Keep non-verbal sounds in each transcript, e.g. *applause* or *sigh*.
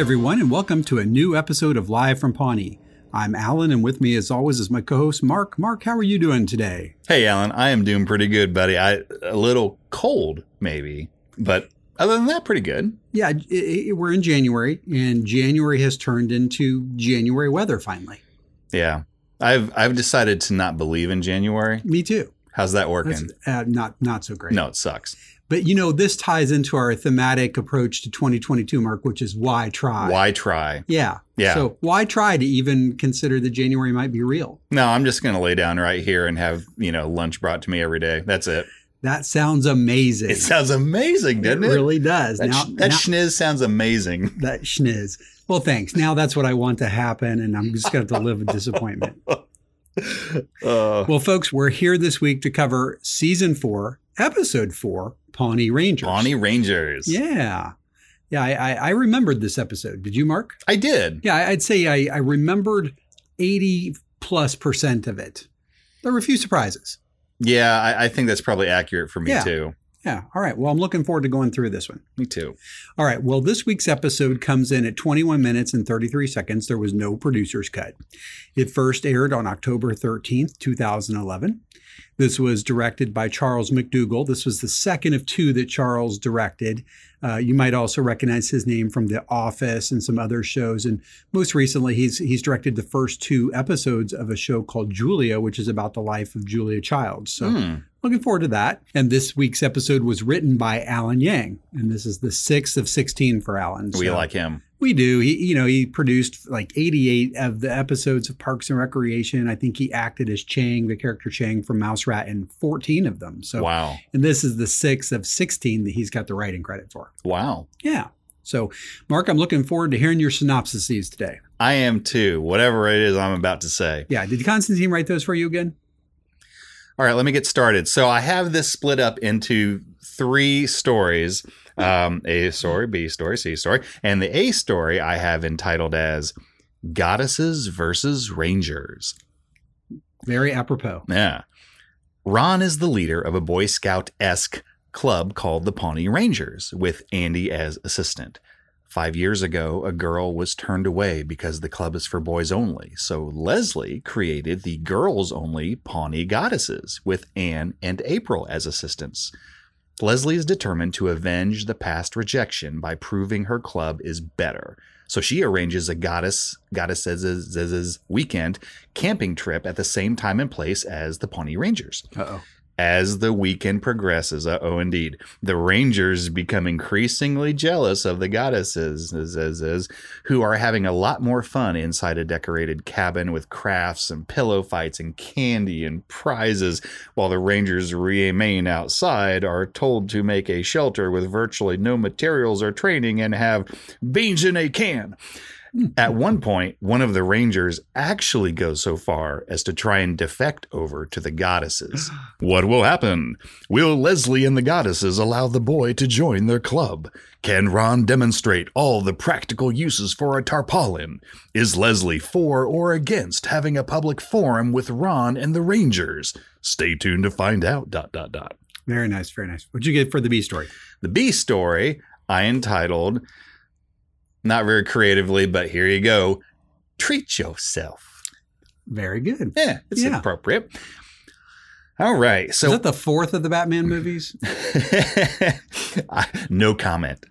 Everyone, and welcome to a new episode of Live from Pawnee. I'm Alan, and with me, as always, is my co host, Mark. Mark, how are you doing today? Hey, Alan, I am doing pretty good, buddy. I A little cold, maybe, but other than that, pretty good. Yeah, it, it, we're in January, and January has turned into January weather finally. Yeah. I've I've decided to not believe in January. Me too. How's that working? Uh, not not so great. No, it sucks. But you know, this ties into our thematic approach to 2022, Mark, which is why try? Why try? Yeah. Yeah. So why try to even consider that January might be real? No, I'm just going to lay down right here and have, you know, lunch brought to me every day. That's it. That sounds amazing. It sounds amazing, doesn't it? It really does. That, now, sh- that now, schniz sounds amazing. *laughs* that schniz. Well, thanks. Now that's what I want to happen, and I'm just going to have to live with disappointment. *laughs* Uh, Well, folks, we're here this week to cover season four, episode four, Pawnee Rangers. Pawnee Rangers. Yeah. Yeah, I, I, I remembered this episode. Did you, Mark? I did. Yeah, I'd say I, I remembered 80 plus percent of it. There were a few surprises. Yeah, I, I think that's probably accurate for me Yeah. too. Yeah. All right. Well, I'm looking forward to going through this one. Me too. All right. Well, this week's episode comes in at 21 minutes and 33 seconds. There was no producer's cut. It first aired on October 13th, 2011. This was directed by Charles McDougall. This was the second of two that Charles directed. Uh, you might also recognize his name from The Office and some other shows. And most recently, he's he's directed the first two episodes of a show called Julia, which is about the life of Julia Child. So Hmm. looking forward to that. And this week's episode was written by Alan Yang, and this is the sixth of sixteen for Alan. We So like him. We do. He, you know, he produced like eighty-eight of the episodes of Parks and Recreation. I think he acted as Chang, the character Chang from Mouse Rat, in fourteen of them. So, wow. and this is the sixth of sixteen that he's got the writing credit for. Wow. Yeah. So, Mark, I'm looking forward to hearing your synopsises today. I am too. Whatever it is I'm about to say. Yeah. Did Constantine write those for you again? All right, let me get started. So I have this split up into three stories um, A story, B story, C story. And the A story I have entitled as Goddesses versus Rangers. Very apropos. Yeah. Ron is the leader of a Boy Scout esque club called the Pawnee Rangers, with Andy as assistant. Five years ago, a girl was turned away because the club is for boys only. So Leslie created the girls only Pawnee Goddesses, with Anne and April as assistants. Leslie is determined to avenge the past rejection by proving her club is better. So she arranges a goddess goddesses weekend camping trip at the same time and place as the Pawnee Rangers. Uh oh. As the weekend progresses, oh indeed, the Rangers become increasingly jealous of the goddesses, as, as, as, who are having a lot more fun inside a decorated cabin with crafts and pillow fights and candy and prizes, while the Rangers remain outside, are told to make a shelter with virtually no materials or training and have beans in a can. Hmm. At one point, one of the Rangers actually goes so far as to try and defect over to the goddesses. *gasps* What will happen? Will Leslie and the goddesses allow the boy to join their club? Can Ron demonstrate all the practical uses for a tarpaulin? Is Leslie for or against having a public forum with Ron and the Rangers? Stay tuned to find out. Dot dot dot. Very nice. Very nice. What'd you get for the B story? The B story I entitled, not very creatively, but here you go. Treat yourself. Very good. Yeah, it's Yeah. appropriate. All right. So is that the fourth of the Batman movies? *laughs* No comment.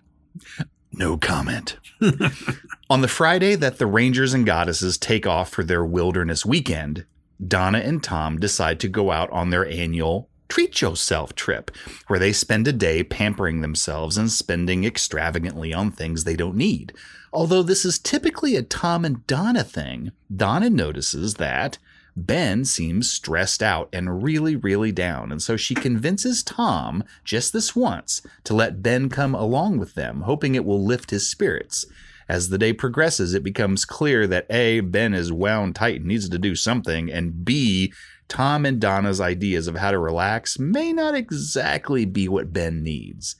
No comment. *laughs* On the Friday that the Rangers and Goddesses take off for their wilderness weekend, Donna and Tom decide to go out on their annual treat yourself trip, where they spend a day pampering themselves and spending extravagantly on things they don't need. Although this is typically a Tom and Donna thing, Donna notices that Ben seems stressed out and really, really down, and so she convinces Tom just this once to let Ben come along with them, hoping it will lift his spirits. As the day progresses, it becomes clear that A, Ben is wound tight and needs to do something, and B, Tom and Donna's ideas of how to relax may not exactly be what Ben needs.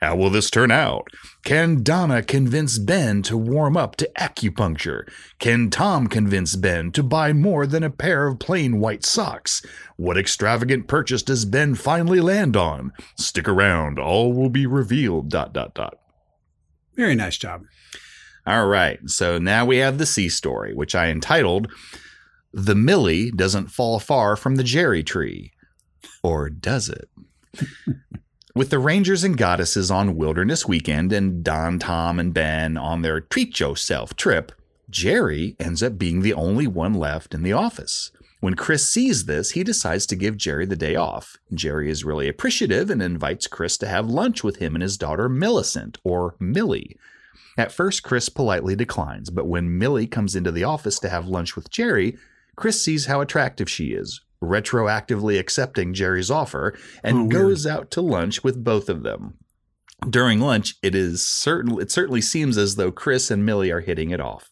How will this turn out? Can Donna convince Ben to warm up to acupuncture? Can Tom convince Ben to buy more than a pair of plain white socks? What extravagant purchase does Ben finally land on? Stick around, all will be revealed. Dot dot dot. Very nice job. All right. So now we have the C story, which I entitled The Millie Doesn't Fall Far from the Jerry Tree. Or does it? *laughs* With the Rangers and Goddesses on Wilderness Weekend and Don, Tom, and Ben on their treat yourself trip, Jerry ends up being the only one left in the office. When Chris sees this, he decides to give Jerry the day off. Jerry is really appreciative and invites Chris to have lunch with him and his daughter Millicent, or Millie. At first, Chris politely declines, but when Millie comes into the office to have lunch with Jerry, Chris sees how attractive she is, retroactively accepting Jerry's offer, and Oh, weird. goes out to lunch with both of them. During lunch, it is certain it certainly seems as though Chris and Millie are hitting it off.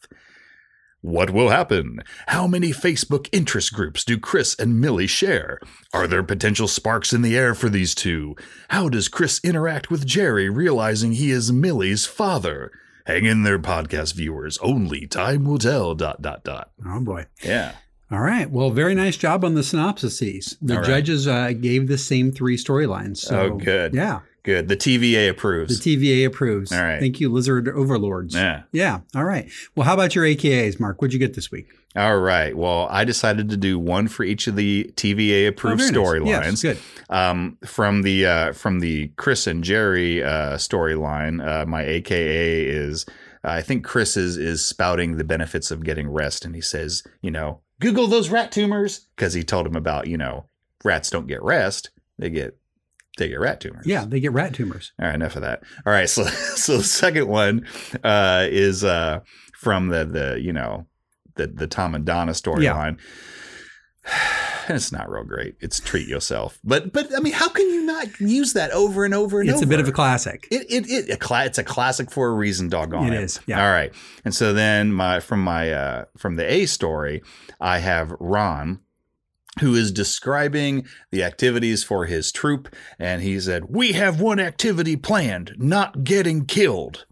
What will happen? How many Facebook interest groups do Chris and Millie share? Are there potential sparks in the air for these two? How does Chris interact with Jerry realizing he is Millie's father? Hang in there, podcast viewers. Only time will tell. Dot dot dot. Oh boy. Yeah. All right. Well, very nice job on the synopsises. The right. judges uh, gave the same three storylines. So, Oh, good. Yeah. Good. The TVA approves. The TVA approves. All right. Thank you, Lizard Overlords. yeah. Yeah. All right. Well, how about your AKAs, Mark? What'd you get this week? All right. Well, I decided to do one for each of the TVA approved Oh, very nice. storylines. Yes, good. Um, from the uh, from the Chris and Jerry uh, storyline, uh, my AKA is I think Chris is is spouting the benefits of getting rest, and he says, you know, Google those rat tumors because he told him about you know rats don't get rest, they get they get rat tumors. Yeah, they get rat tumors. All right, enough of that. All right, so *laughs* so the second one uh, is uh, from the the you know the the Tom and Donna storyline. And *sighs* *sighs* *sighs* *laughs* it's not real great. It's treat yourself, but but I mean, how can you not use that over and over and It's over? a bit of a classic. It, it, it a cla- it's a classic for a reason, doggone It it. is, yeah. All right. And so then my from my uh from the A story, I have Ron who is describing the activities for his troop and he said, "We have one activity planned, not getting killed."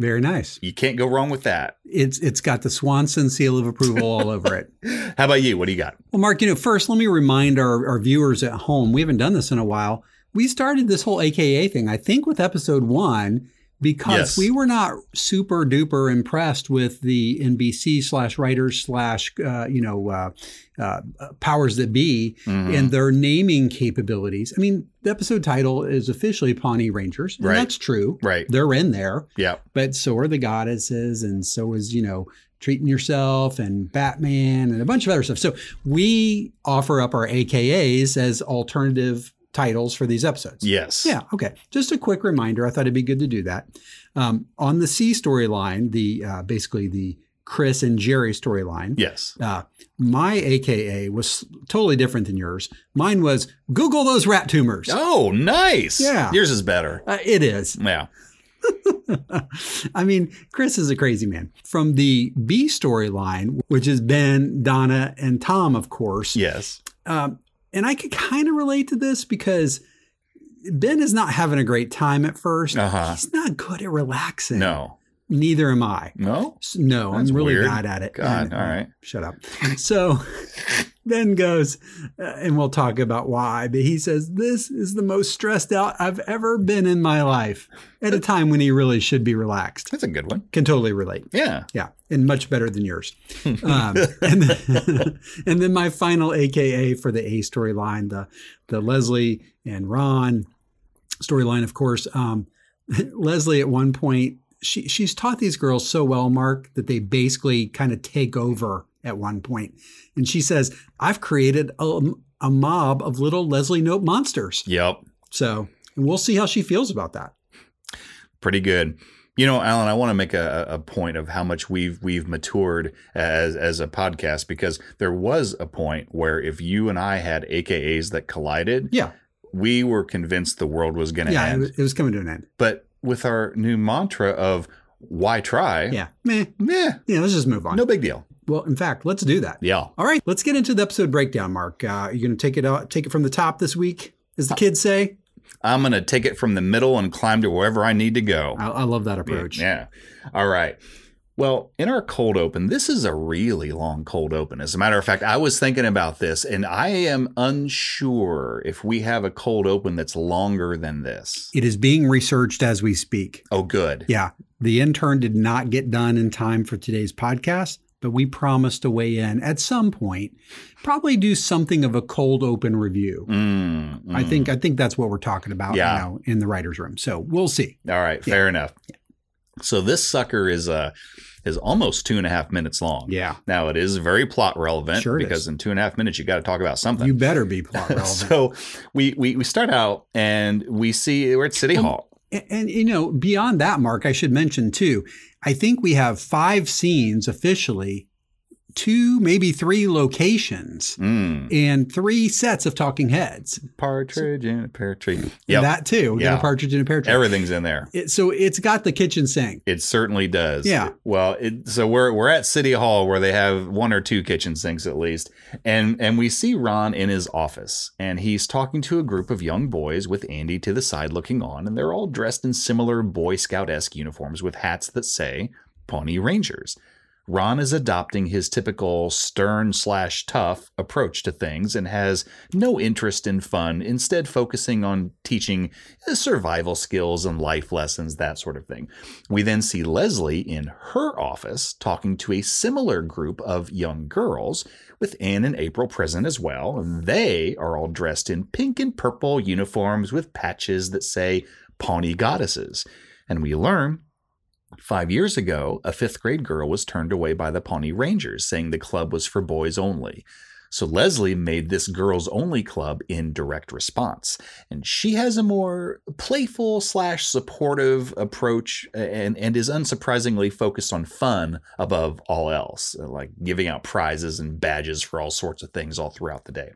Very nice. You can't go wrong with that. It's it's got the Swanson seal of approval all *laughs* over it. How about you? What do you got? Well, Mark, you know, first let me remind our, our viewers at home, we haven't done this in a while. We started this whole AKA thing, I think, with episode one, because Yes. we were not super duper impressed with the NBC slash writers slash, uh, you know, uh, uh, powers that be Mhm. and their naming capabilities. I mean, the episode title is officially Pawnee Rangers, and Right. that's true. Right. They're in there Yeah. but so are the goddesses and so is you know treating yourself and batman and a bunch of other stuff so we offer up our akas as alternative titles for these episodes Yes. yeah okay just a quick reminder i thought it'd be good to do that um, on the c storyline the uh, basically the chris and jerry storyline Yes. uh, my aka was totally different than yours mine was google those rat tumors Oh, nice. Yeah. Yours is better. uh, it is Yeah. *laughs* I mean, Chris is a crazy man. From the B storyline, which is Ben, Donna, and Tom, of course. Yes. Um, and I could kind of relate to this because Ben is not having a great time at 1st Uh-huh. He's not good at relaxing. No. Neither am I. No. No, That's I'm really weird. bad at it. God, And- all right. Shut up. So *laughs* Ben goes, uh, and we'll talk about why, but he says, This is the most stressed out I've ever been in my life at a time when he really should be relaxed. That's a good one. Can totally relate. Yeah. Yeah, and much better than yours. *laughs* Um, and, then, *laughs* and then my final AKA for the A storyline, the the Leslie and Ron storyline, of course. Um, Leslie at one point she she's taught these girls so well, Mark, that they basically kind of take over at one point. And she says, "I've created a, a mob of little Leslie Knope monsters." Yep. So, and we'll see how she feels about that. Pretty good. You know, Alan, I want to make a, a point of how much we've we've matured as as a podcast because there was a point where if you and I had AKAs that collided, Yeah, we were convinced the world was going to yeah, end. was, it was coming to an end. but with our new mantra of why try? Yeah, meh. Meh, Yeah, let's just move on. no big deal. Well, in fact, let's do that. Yeah. All right, let's get into the episode breakdown, Mark. Uh, you're going to take it out, take it from the top this week, as the kids say. I'm going to take it from the middle and climb to wherever I need to go. I, I love that approach. Yeah. All right. Well, in our cold open, this is a really long cold open. As a matter of fact, I was thinking about this and I am unsure if we have a cold open that's longer than this. It is being researched as we speak. Oh, good. Yeah. The intern did not get done in time for today's podcast, but we promised to weigh in at some point. Probably do something of a cold open review. Mm, I mm. think I think that's what we're talking about Yeah. now in the writers' room. So we'll see. All right, fair enough. So this sucker is uh is almost two and a half minutes long. Yeah. Now it is very plot relevant Sure because is. in two and a half minutes you got to talk about something. You better be plot *laughs* relevant. so we, we we start out and we see we're at City Um, Hall. And, and, you know, beyond that, Mark, I should mention too, I think we have five scenes officially, two, maybe three locations, Mm. and three sets of talking heads. Partridge in a pear tree. Yep. That too. We got Yeah. a partridge in a pear tree. Everything's in there. It- so it's got the kitchen sink. It certainly does. Yeah. Well, it, so we're we're at City Hall where they have one or two kitchen sinks at least, and and we see Ron in his office, and he's talking to a group of young boys with Andy to the side looking on, and they're all dressed in similar Boy Scout esque uniforms with hats that say Pawnee Rangers. Ron is adopting his typical stern slash tough approach to things and has no interest in fun, instead, focusing on teaching uh, survival skills and life lessons, that sort of thing. We then see Leslie in her office talking to a similar group of young girls, with Anne and April present as well. They are all dressed in pink and purple uniforms with patches that say Pawnee Goddesses. And we learn Five years ago, a fifth grade girl was turned away by the Pawnee Rangers, saying the club was for boys only. So Leslie made this girls only club in direct response. And she has a more playful slash supportive approach and, and is unsurprisingly focused on fun above all else, like giving out prizes and badges for all sorts of things all throughout the day.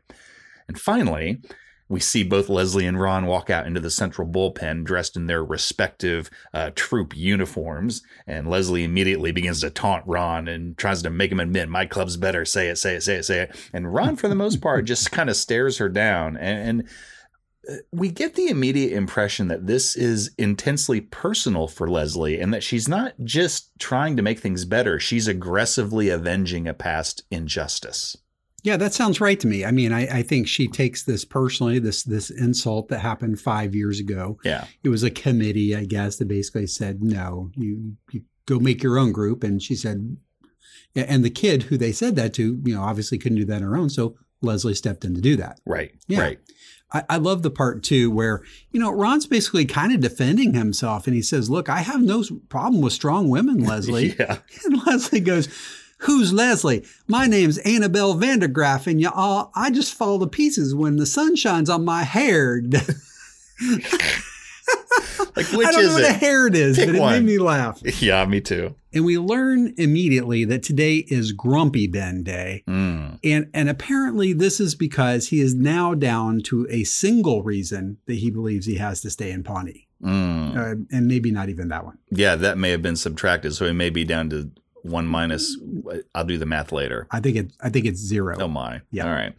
And finally, we see both Leslie and Ron walk out into the central bullpen dressed in their respective uh, troop uniforms. And Leslie immediately begins to taunt Ron and tries to make him admit, My club's better. Say it, say it, say it, say it. And Ron, for the most part, just kind of stares her down. And, and uh, we get the immediate impression that this is intensely personal for Leslie and that she's not just trying to make things better, she's aggressively avenging a past injustice. Yeah, that sounds right to me. I mean, I, I think she takes this personally, this this insult that happened five years ago. Yeah. It was a committee, I guess, that basically said, no, you, you go make your own group. And she said, and the kid who they said that to, you know, obviously couldn't do that on her own. So Leslie stepped in to do that. Right. Yeah. Right. I, I love the part too where, you know, Ron's basically kind of defending himself and he says, Look, I have no problem with strong women, *laughs* Leslie. Yeah. And Leslie goes, Who's Leslie? My name's Annabelle Vandergraff, and y'all, I just fall to pieces when the sun shines on my hair. *laughs* Like, which I don't is know what a it? hair it is, Pick but it one. made me laugh. *laughs* Yeah, me too. And we learn immediately that today is Grumpy Ben Day. Mm. And, and apparently, this is because he is now down to a single reason that he believes he has to stay in Pawnee. Mm. Uh, and maybe not even that one. Yeah, that may have been subtracted, so it may be down to one minus. I'll do the math later. I think it. I think it's zero. Oh my! Yeah. All right.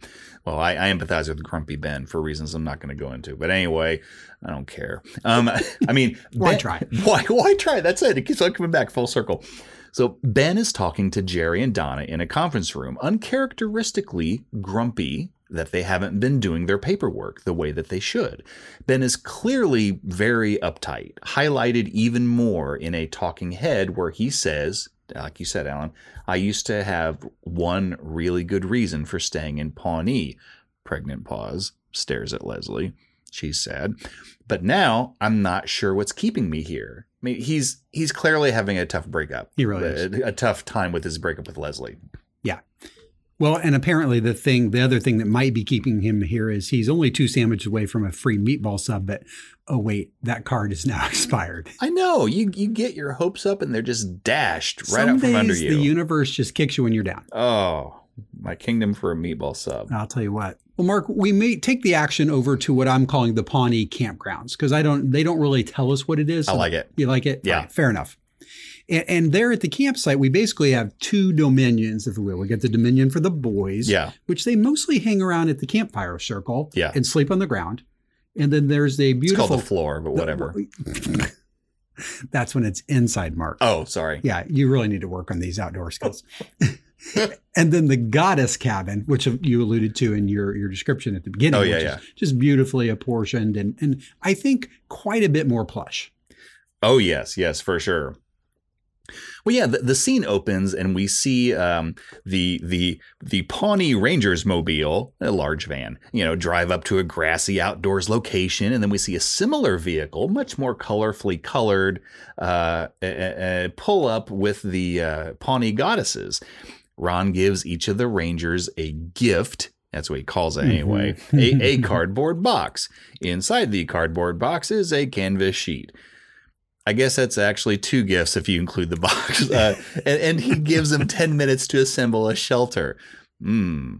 Well, I, I empathize with Grumpy Ben for reasons I'm not going to go into. But anyway, I don't care. Um, I mean, *laughs* Why Ben- try? *laughs* Why? Why try? That's it. It keeps on coming back full circle. So Ben is talking to Jerry and Donna in a conference room, uncharacteristically grumpy that they haven't been doing their paperwork the way that they should. Ben is clearly very uptight, highlighted even more in a talking head where he says, like you said, Alan, I used to have one really good reason for staying in Pawnee. Pregnant pause, stares at Leslie. She's sad. But now I'm not sure what's keeping me here. I mean, he's he's clearly having a tough breakup. He really is. a, a tough time with his breakup with Leslie. Well, and apparently the thing, the other thing that might be keeping him here is he's only two sandwiches away from a free meatball sub. But oh wait, that card is now *laughs* expired. I know you you get your hopes up and they're just dashed right Some out from under you. the universe just kicks you when you're down. oh, my kingdom for a meatball sub. I'll tell you what. Well, Mark, we may take the action over to what I'm calling the Pawnee campgrounds because I don't. They don't really tell us what it is. I like it. You like it? Yeah. Right, fair enough. And, and there at the campsite, we basically have two dominions, if you will. We get the dominion for the boys, Yeah, which they mostly hang around at the campfire circle Yeah. and sleep on the ground. And then there's a it's beautiful called the floor, but whatever. *laughs* That's when it's inside mark. Oh, sorry. Yeah, you really need to work on these outdoor skills. *laughs* and then the goddess cabin, which you alluded to in your, your description at the beginning. Oh, yeah, which yeah. Is just beautifully apportioned and, and I think quite a bit more plush. Oh yes, yes, for sure. Well, yeah, the, the scene opens and we see um, the the the Pawnee Rangers mobile, a large van, you know, drive up to a grassy outdoors location, and then we see a similar vehicle, much more colorfully colored, uh, uh, uh, pull up with the uh, Pawnee goddesses. Ron gives each of the Rangers a gift. That's what he calls it anyway. a, a cardboard box. Inside the cardboard box is a canvas sheet. I guess that's actually two gifts if you include the box. *laughs* Uh, and, and he gives them 10 minutes to assemble a shelter. Hmm,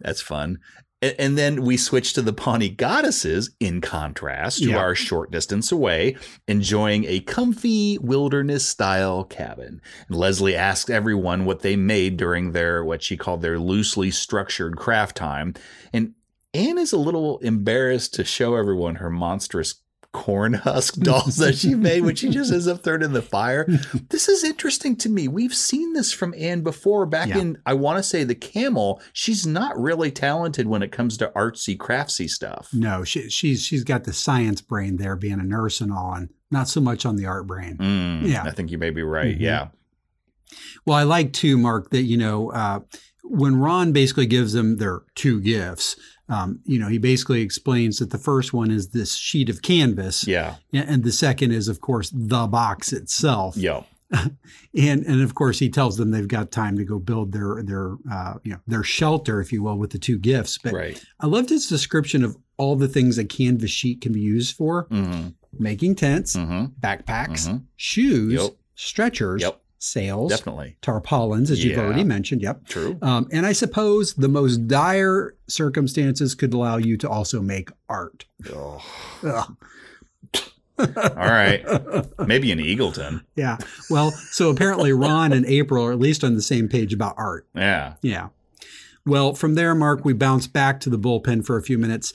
that's fun. And, and then we switch to the Pawnee goddesses, in contrast, who Yeah. are a short distance away, enjoying a comfy wilderness style cabin. And Leslie asks everyone what they made during their, what she called their loosely structured craft time. And Anne is a little embarrassed to show everyone her monstrous corn husk *laughs* dolls that she made when she *laughs* just ends up throwing in the fire. This is interesting to me. We've seen this from Anne before back Yeah. in, I want to say, The Camel. She's not really talented when it comes to artsy, craftsy stuff. No, she, she's she's got the science brain there, being a nurse and all, and not so much on the art brain. Mm, Yeah. I think you may be right. Mhm. Yeah. Well, I like too, Mark, that you know uh, when Ron basically gives them their two gifts. Um, you know, he basically explains that the first one is this sheet of canvas, Yeah. and the second is, of course, the box itself. Yeah. *laughs* And and of course, he tells them they've got time to go build their their uh, you know their shelter, if you will, with the two gifts. But Right. I loved his description of all the things a canvas sheet can be used for: Mm-hmm. making tents, Mm-hmm. backpacks, Mhm. shoes, Yep. stretchers, Yep. Sails, Definitely. tarpaulins, as you've already mentioned. Yep. True. Um, and I suppose the most dire circumstances could allow you to also make art. Oh. All right. *laughs* Maybe in Eagleton. Yeah. Well, so apparently Ron and April are at least on the same page about art. Yeah. Yeah. Well, from there, Mark, we bounce back to the bullpen for a few minutes.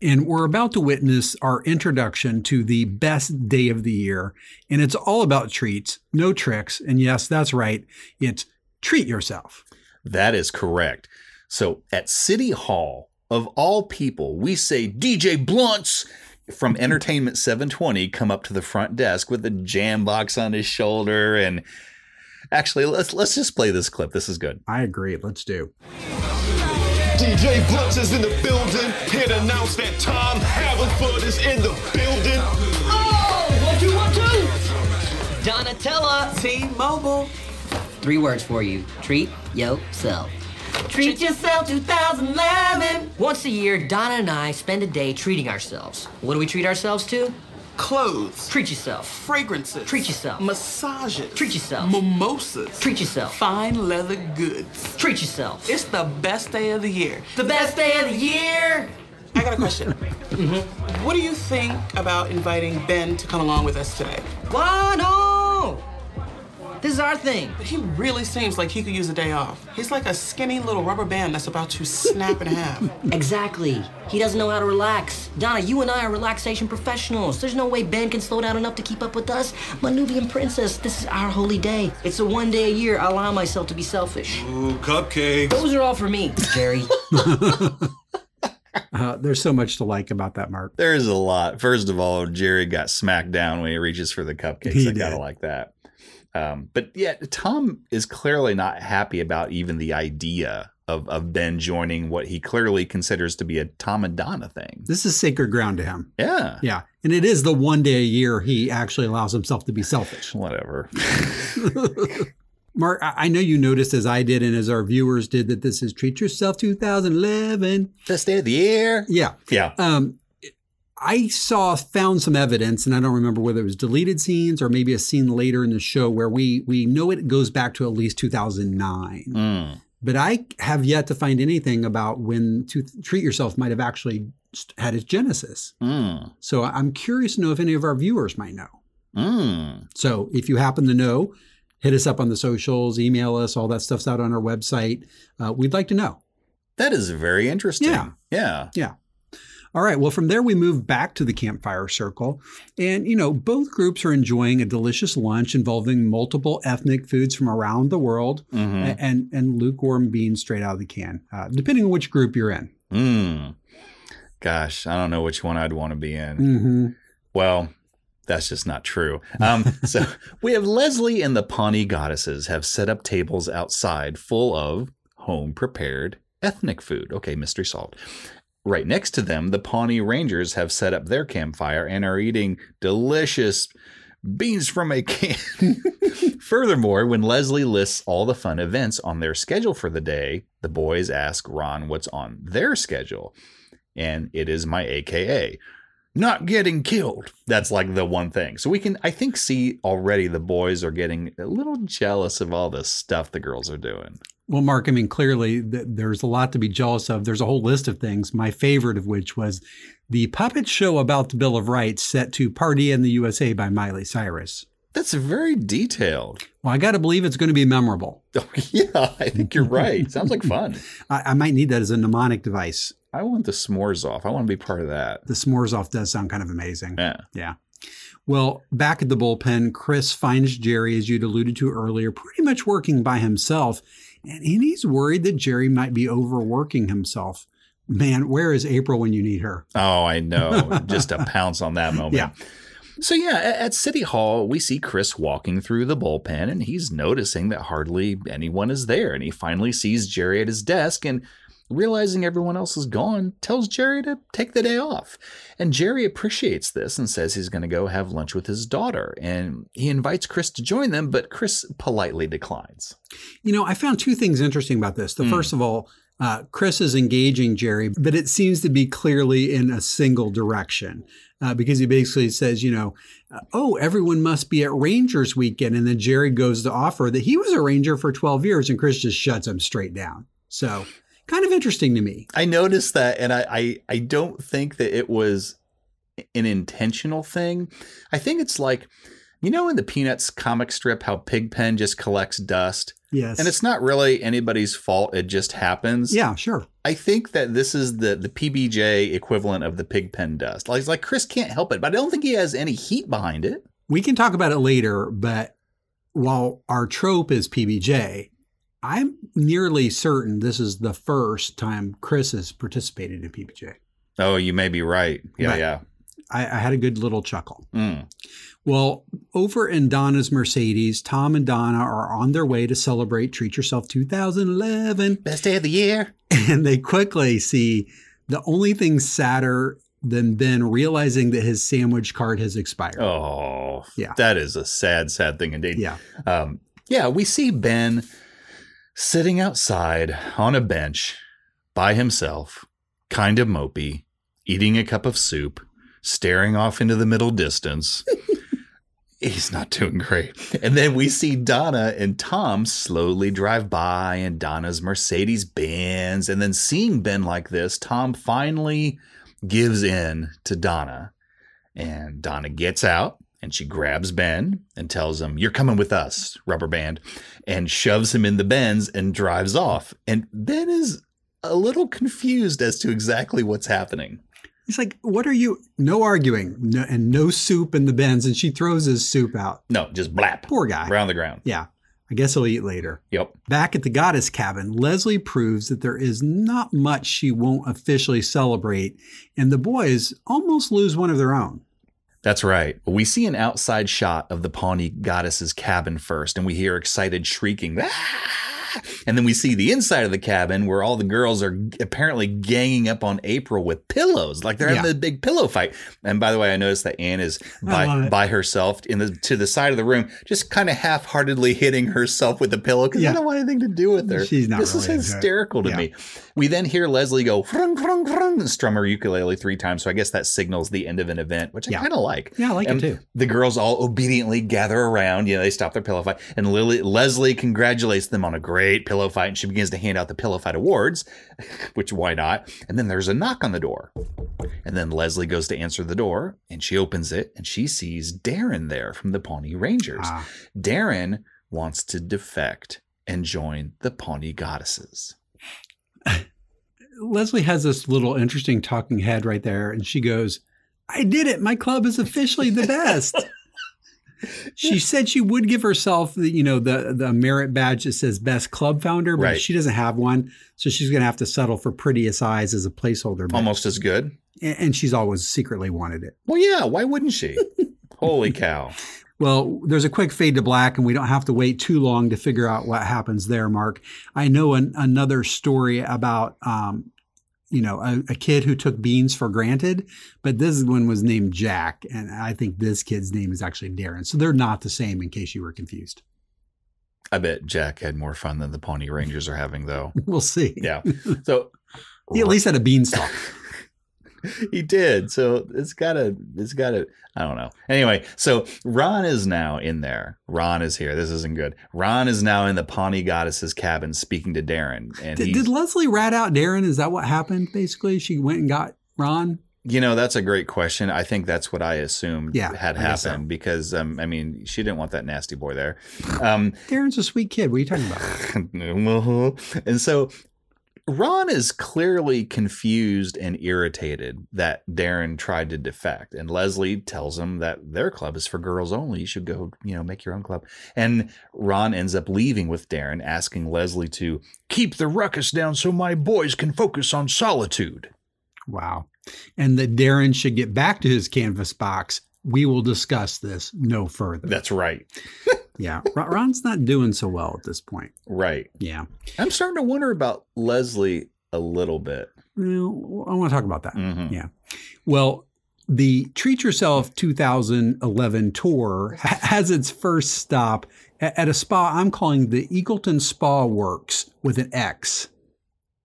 And we're about to witness our introduction to the best day of the year. And it's all about treats, no tricks. And yes, that's right. It's treat yourself. That is correct. So at City Hall, of all people, we say DJ Blunts from *laughs* Entertainment 720 come up to the front desk with a jam box on his shoulder and actually let's let's just play this clip. This is good. I agree. Let's do. DJ Blunts is in the building. Here to announce that Tom Haverford is in the building. Oh, one, two, one, two. Donatella. T-Mobile. Three words for you. Treat yourself. Treat yourself 2011. Once a year, Donna and I spend a day treating ourselves. What do we treat ourselves to? Clothes. Treat yourself. Fragrances. Treat yourself. Massages. Treat yourself. Mimosas. Treat yourself. Fine leather goods. Treat yourself. It's the best day of the year. the best day of the year. I got a question. *laughs* Mm-hmm. What do you think about inviting Ben to come along with us today? Why no? This is our thing. But He really seems like he could use a day off. He's like a skinny little rubber band that's about to snap in half. *laughs* Exactly. He doesn't know how to relax. Donna, you and I are relaxation professionals. There's no way Ben can slow down enough to keep up with us. My Nubian princess, this is our holy day. It's a one day a year I allow myself to be selfish. Ooh, cupcakes. Those are all for me, Jerry. *laughs* Uh, there's so much to like about that, Mark. There's a lot. First of all, Jerry got smacked down when he reaches for the cupcakes. He I gotta like that. Um, but yeah, Tom is clearly not happy about even the idea of, of Ben joining what he clearly considers to be a Tom and Donna thing. This is sacred ground to him. Yeah. Yeah. And it is the one day a year he actually allows himself to be selfish. *laughs* Whatever. *laughs* Mark, I know you noticed as I did and as our viewers did that this is Treat Yourself 2011. Best day of the year. Yeah. Yeah. Um, I saw, found some evidence, and I don't remember whether it was deleted scenes or maybe a scene later in the show where we we know it goes back to at least 2009. Mm. But I have yet to find anything about when to Treat Yourself might have actually had its genesis. Mm. So I'm curious to know if any of our viewers might know. Mm. So if you happen to know, hit us up on the socials, email us. All that stuff's out on our website. Uh, we'd like to know. That is very interesting. Yeah. Yeah. Yeah. All right. Well, from there, we move back to the campfire circle. And, you know, both groups are enjoying a delicious lunch involving multiple ethnic foods from around the world Mm-hmm. and, and lukewarm beans straight out of the can, uh, depending on which group you're in. Mm. Gosh, I don't know which one I'd want to be in. Mm-hmm. Well, that's just not true. Um, *laughs* so we have Leslie and the Pawnee goddesses have set up tables outside full of home prepared ethnic food. Okay, mystery solved. Right next to them, the Pawnee Rangers have set up their campfire and are eating delicious beans from a can. *laughs* Furthermore, when Leslie lists all the fun events on their schedule for the day, the boys ask Ron what's on their schedule. And it is my AKA not getting killed. That's like the one thing. So we can, I think, see already the boys are getting a little jealous of all the stuff the girls are doing. Well, Mark, I mean, clearly th- there's a lot to be jealous of. There's a whole list of things, my favorite of which was the puppet show about the Bill of Rights set to Party in the USA by Miley Cyrus. That's very detailed. Well, I got to believe it's going to be memorable. *laughs* Oh, yeah, I think you're right. Sounds like fun. *laughs* I, I might need that as a mnemonic device. I want the s'mores off. I want to be part of that. The s'mores off does sound kind of amazing. Yeah. Yeah. Well, back at the bullpen, Chris finds Jerry, as you'd alluded to earlier, pretty much working by himself. And he's worried that Jerry might be overworking himself. Man, where is April when you need her? Oh, I know. *laughs* Just to pounce on that moment. Yeah. So yeah, at City Hall, we see Chris walking through the bullpen and he's noticing that hardly anyone is there. And he finally sees Jerry at his desk and realizing everyone else is gone, tells Jerry to take the day off. And Jerry appreciates this and says he's going to go have lunch with his daughter. And he invites Chris to join them, but Chris politely declines. You know, I found two things interesting about this. The Hmm. first of all, uh, Chris is engaging Jerry, but it seems to be clearly in a single direction uh, because he basically says, you know, uh, oh, everyone must be at Rangers weekend. And then Jerry goes to offer that he was a Ranger for 12 years and Chris just shuts him straight down. So kind of interesting to me. I noticed that, and I, I, I don't think that it was an intentional thing. I think it's like, you know, in the Peanuts comic strip, how Pigpen just collects dust, Yes. and it's not really anybody's fault; it just happens. yeah, sure. I think that this is the the PBJ equivalent of the Pigpen dust. Like, like Chris can't help it, but I don't think he has any heat behind it. We can talk about it later, but while our trope is PBJ, I'm nearly certain this is the first time Chris has participated in PBJ. Oh, you may be right. Yeah, Right. yeah. I, I had a good little chuckle. Mm. Well, over in Donna's Mercedes, Tom and Donna are on their way to celebrate Treat Yourself 2011, Best day of the year. *laughs* and they quickly see the only thing sadder than Ben realizing that his sandwich card has expired. Oh, Yeah. That is a sad, sad thing indeed. Yeah. Um, yeah, we see Ben sitting outside on a bench by himself, kind of mopey, eating a cup of soup, staring off into the middle distance. *laughs* He's not doing great. And then we see Donna and Tom slowly drive by in Donna's Mercedes Benz. And then seeing Ben like this, Tom finally gives in to Donna. And Donna gets out and she grabs Ben and tells him, You're coming with us, rubber band, and shoves him in the Benz and drives off. And Ben is a little confused as to exactly what's happening. He's like, What are you? No arguing no, and no soup in the Benz. And she throws his soup out. No, just blap. Poor guy. Around the ground. Yeah. I guess he'll eat later. Yep. Back at the goddess cabin, Leslie proves that there is not much she won't officially celebrate, and the boys almost lose one of their own. That's right. We see an outside shot of the Pawnee goddess's cabin first, and we hear excited shrieking. "Ah!" And then we see the inside of the cabin where all the girls are apparently ganging up on April with pillows, like they're having Yeah. a big pillow fight. And by the way, I noticed that Anne is by by herself in the to the side of the room, just kind of half-heartedly hitting herself with the pillow because Yeah. I don't want anything to do with her. She's not This really is hysterical to Yeah. me. We then hear Leslie go frung, frung, frung, and strum her ukulele three times. So I guess that signals the end of an event, which I kind of like. Yeah, I like And it too. The girls all obediently gather around. You know, they stop their pillow fight, and Lily Leslie congratulates them on a great pillow fight, and she begins to hand out the pillow fight awards, *laughs* which why not? And then there's a knock on the door, and then Leslie goes to answer the door, and she opens it, and she sees Darren there from the Pawnee Rangers. Ah. Darren wants to defect and join the Pawnee Goddesses. Leslie has this little interesting talking head right there, and she goes, I did it. My club is officially the best. *laughs* she said she would give herself the, you know, the the merit badge that says best club founder, but Right. she doesn't have one. So she's gonna have to settle for prettiest eyes as a placeholder. badge. Almost as good. And she's always secretly wanted it. Well, yeah. Why wouldn't she? *laughs* Holy cow! Well, there's a quick fade to black, and we don't have to wait too long to figure out what happens there, Mark. I know an, another story about, um, you know, a, a kid who took beans for granted, but this one was named Jack, and I think this kid's name is actually Darren. So they're not the same, in case you were confused. I bet Jack had more fun than the Pawnee Rangers are having, though. *laughs* We'll see. Yeah. So He at least had a beanstalk. *laughs* *laughs* he did. So it's gotta, it's gotta, I don't know. Anyway, so Ron is now in there. Ron is here. This isn't good. Ron is now in the Pawnee Goddess's cabin speaking to Darren. And did, did Leslie rat out Darren? Is that what happened? Basically, she went and got Ron. you know, that's a great question. I think that's what I assumed Yeah, had I guess so. happened because, um, I mean, she didn't want that nasty boy there. Um, *laughs* Darren's a sweet kid. What are you talking about? *laughs* and so Ron is clearly confused and irritated that Darren tried to defect. And Leslie tells him that their club is for girls only. You should go, you know, make your own club. And Ron ends up leaving with Darren, asking Leslie to keep the ruckus down so my boys can focus on solitude. Wow. And that Darren should get back to his canvas box. We will discuss this no further. That's right. Yeah. Ron's not doing so well at this point. Right. Yeah. I'm starting to wonder about Leslie a little bit. Well, I want to talk about that. Mhm. Yeah. Well, the Treat Yourself 2011 tour has its first stop at a spa I'm calling the Eagleton Spa Works with an X.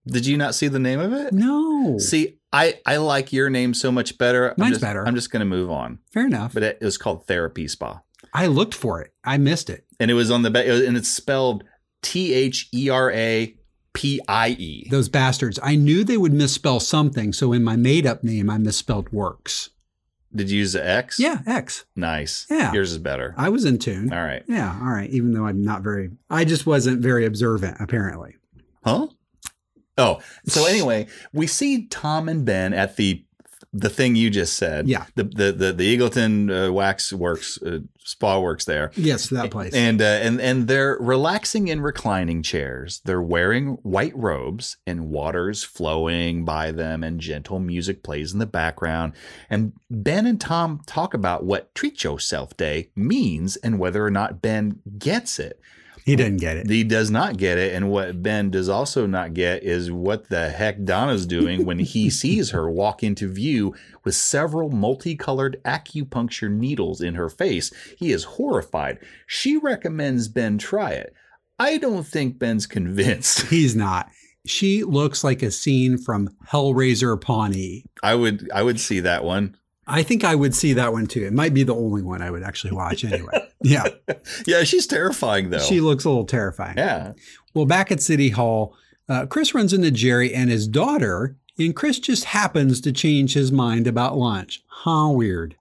Did you not see the name of it? No. See, I, I like your name so much better. I'm Mine's just, better. I'm just going to move on. Fair enough. But it, it was called Therapy Spa, I looked for it. I missed it. and it was on the back, and it's spelled T H E R A P I E. Those bastards. I knew they would misspell something. So in my made up name, I misspelled works. Did you use the X? Yeah. X. Nice. Yeah. Yours is better. I was in tune. All right. Yeah. All right. Even though I'm not very, I just wasn't very observant, apparently. Huh? Oh, so anyway, we see Tom and Ben at the the thing you just said. Yeah. The the the, the Eagleton uh, Wax Works uh, Spa Works there. Yes, that place. And uh, and and they're relaxing in reclining chairs. They're wearing white robes, and water's flowing by them, and gentle music plays in the background. And Ben and Tom talk about what Treat Yourself Day means and whether or not Ben gets it. He didn't get it. He does not get it, and what Ben does also not get is what the heck Donna's doing when he *laughs* sees her walk into view with several multicolored acupuncture needles in her face. He is horrified. She recommends Ben try it. I don't think Ben's convinced. *laughs* He's not. She looks like a scene from Hellraiser Pawnee. I would I would see that one. I think I would see that one too. It might be the only one I would actually watch anyway. *laughs* yeah. Yeah, she's terrifying though. She looks a little terrifying. yeah. Well, back at City Hall, uh, Chris runs into Jerry and his daughter, and Chris just happens to change his mind about lunch. How weird.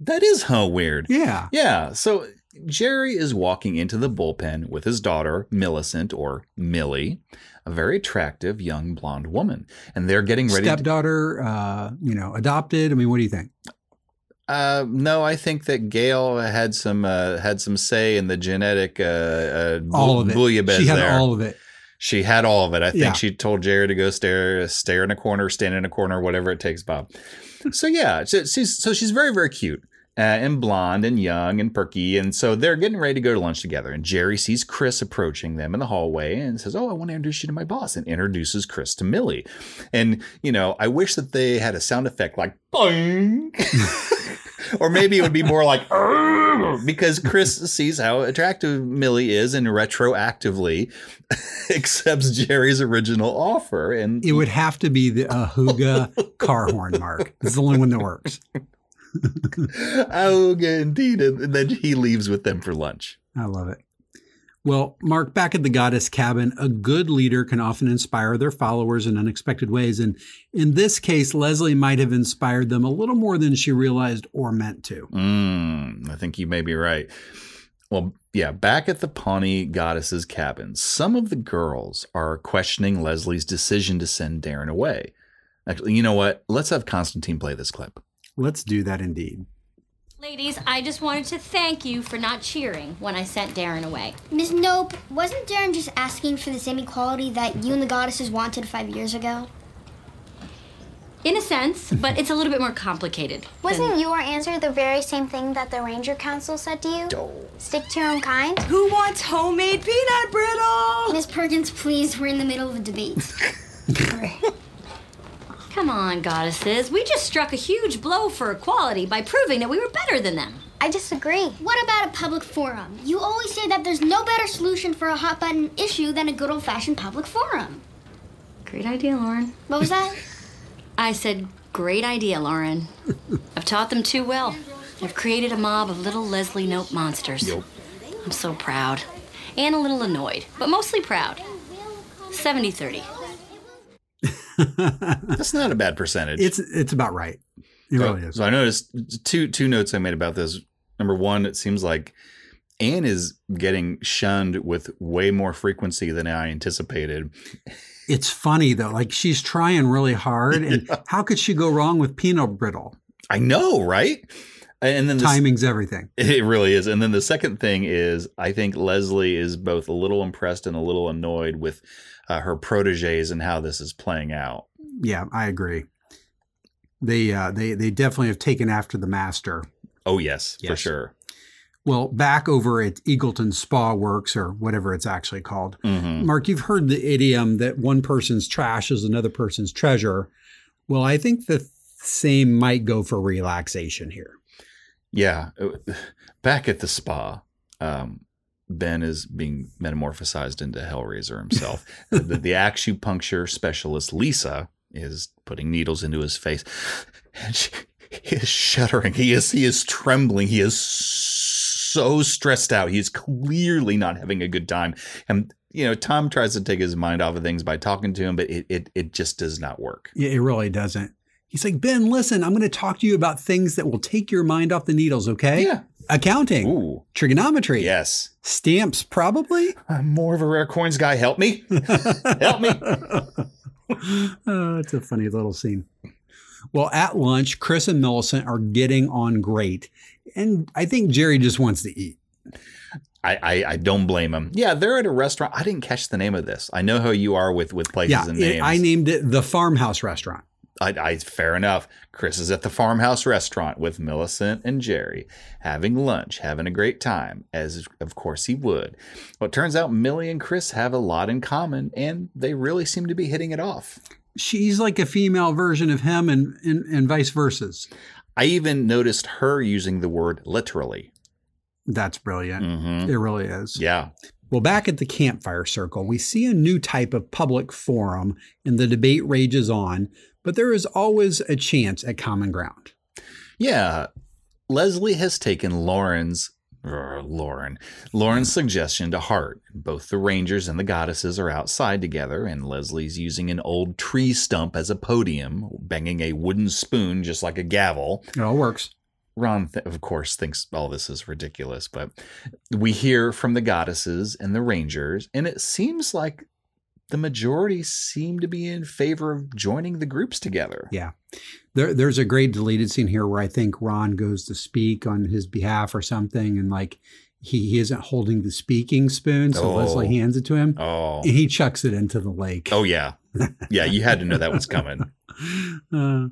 That is how weird. Yeah. Yeah. So Jerry is walking into the bullpen with his daughter, Millicent or Millie, a very attractive young blonde woman. And they're getting ready to. Stepdaughter, uh, you know, adopted. I mean, what do you think? Uh, no, I think that Gail had some uh, had some say in the genetic uh, uh, All of it. She had there. all of it. She had all of it. I think Yeah. she told Jerry to go stare, stare in a corner, stand in a corner, whatever it takes, Bob. So yeah, so she's so she's very very cute. Uh, and blonde and young and perky. And so they're getting ready to go to lunch together. And Jerry sees Chris approaching them in the hallway and says, Oh, I want to introduce you to my boss, and introduces Chris to Millie. And, you know, I wish that they had a sound effect like boing. *laughs* or maybe it would be more like *laughs* because Chris sees how attractive Millie is and retroactively *laughs* accepts Jerry's original offer. And It would have to be the Ahuga car horn mark. It's the only one that works. *laughs* oh, indeed. And then he leaves with them for lunch. I love it. Well, Mark, back at the goddess cabin, a good leader can often inspire their followers in unexpected ways. And in this case, Leslie might have inspired them a little more than she realized or meant to. Mm, I think you may be right. Well, yeah, back at the Pawnee Goddess's cabin, some of the girls are questioning Leslie's decision to send Darren away. Actually, you know what? Let's have Constantine play this clip. Let's do that indeed. Ladies, I just wanted to thank you for not cheering when I sent Darren away. Miss Knope, wasn't Darren just asking for the same equality that you and the goddesses wanted five years ago? In a sense, but it's a little bit more complicated. Wasn't your answer the very same thing that the Ranger Council said to you? Stick to your own kind? Who wants homemade peanut brittle? Miss Perkins, please, we're in the middle of a debate. *laughs* *laughs* Come on, goddesses. We just struck a huge blow for equality by proving that we were better than them. I disagree. what about a public forum? You always say that there's no better solution for a hot button issue than a good old fashioned public forum. Great idea, Lauren. What was that? *laughs* I said, great idea, Lauren. *laughs* I've taught them too well. I've created a mob of little Leslie Knope monsters. Yep. I'm so proud. And a little annoyed, but mostly proud. 70 30. *laughs* That's not a bad percentage. It's it's about right. It So- really is. So I noticed two two notes I made about this. Number one, it seems like Ann is getting shunned with way more frequency than I anticipated. It's funny though. Like she's trying really hard, and *laughs* how could she go wrong with peanut brittle? I know, right? And then the, Timing's everything. *laughs* It really is. And then the second thing is, I think Leslie is both a little impressed and a little annoyed with uh, her proteges and how this is playing out. Yeah, I agree. They uh, they they definitely have taken after the master. Oh yes, for sure. Well, back over at Eagleton Spa Works or whatever it's actually called. Mhm. Mark, you've heard the idiom that one person's trash is another person's treasure. Well, I think the same might go for relaxation here. Yeah, uh, *sighs* back at the spa, um, Ben is being metamorphosized into Hellraiser himself. *laughs* the, the acupuncture specialist Lisa is putting needles into his face, and she, he is shuddering. He is he is trembling. He is so stressed out. He is clearly not having a good time. And you know, Tom tries to take his mind off of things by talking to him, but it it, it just does not work. Yeah, it really doesn't. He's like, Ben, listen, I'm going to talk to you about things that will take your mind off the needles, okay? Yeah. Accounting, Ooh, trigonometry, yes. stamps, probably. *laughs* I'm more of a rare coins guy. Help me. *laughs* Help me. *laughs* oh, it's a funny little scene. Well, at lunch, Chris and Millicent are getting on great. And I think Jerry just wants to eat. I, I, I don't blame him. Yeah, they're at a restaurant. I didn't catch the name of this. I know how you are with with places yeah, and it- names. I named it the Farmhouse Restaurant. I, I fair enough. Chris is at the farmhouse restaurant with Millicent and Jerry, having lunch, having a great time, as of course he would. Well, it turns out Millie and Chris have a lot in common, and they really seem to be hitting it off. She's like a female version of him and, and, and vice versa. I even noticed her using the word literally. That's brilliant. hmm It really is. Yeah. Well, back at the campfire circle, we see a new type of public forum, and the debate rages on, but there is always a chance at common ground. Yeah, Leslie has taken Lauren's er, Lauren Lauren's suggestion to heart. Both the Rangers and the Goddesses are outside together, and Leslie's using an old tree stump as a podium, banging a wooden spoon just like a gavel. It all works. Ron, th- of course, thinks all this is ridiculous, but we hear from the Goddesses and the Rangers, and it seems like the majority seem to be in favor of joining the groups together. Yeah. There, there's a great deleted scene here where I think Ron goes to speak on his behalf or something, and like he, he isn't holding the speaking spoon, so Oh. Leslie hands it to him, Oh, and he chucks it into the lake. oh yeah, yeah. You had to know that was coming. *laughs* Uh,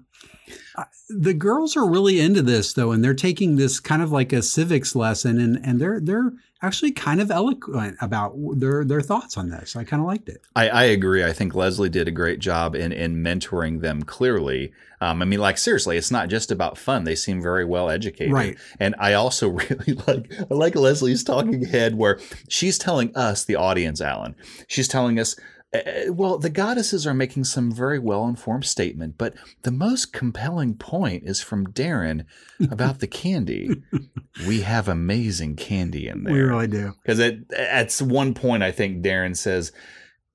the girls are really into this though, and they're taking this kind of like a civics lesson, and and they're they're actually kind of eloquent about their their thoughts on this. I kind of liked it. I, I agree. I think Leslie did a great job in in mentoring them clearly. Um, I mean, like seriously, it's not just about fun. They seem very well educated, Right. And I also *laughs* really like I like Leslie's talking head where she's telling us, the audience, Alan, she's telling us. "Uh, Well, the goddesses are making some very well informed statement, but the most compelling point is from Darren about the candy. *laughs* we have amazing candy in there. We really do. Because at at one point, I think Darren says,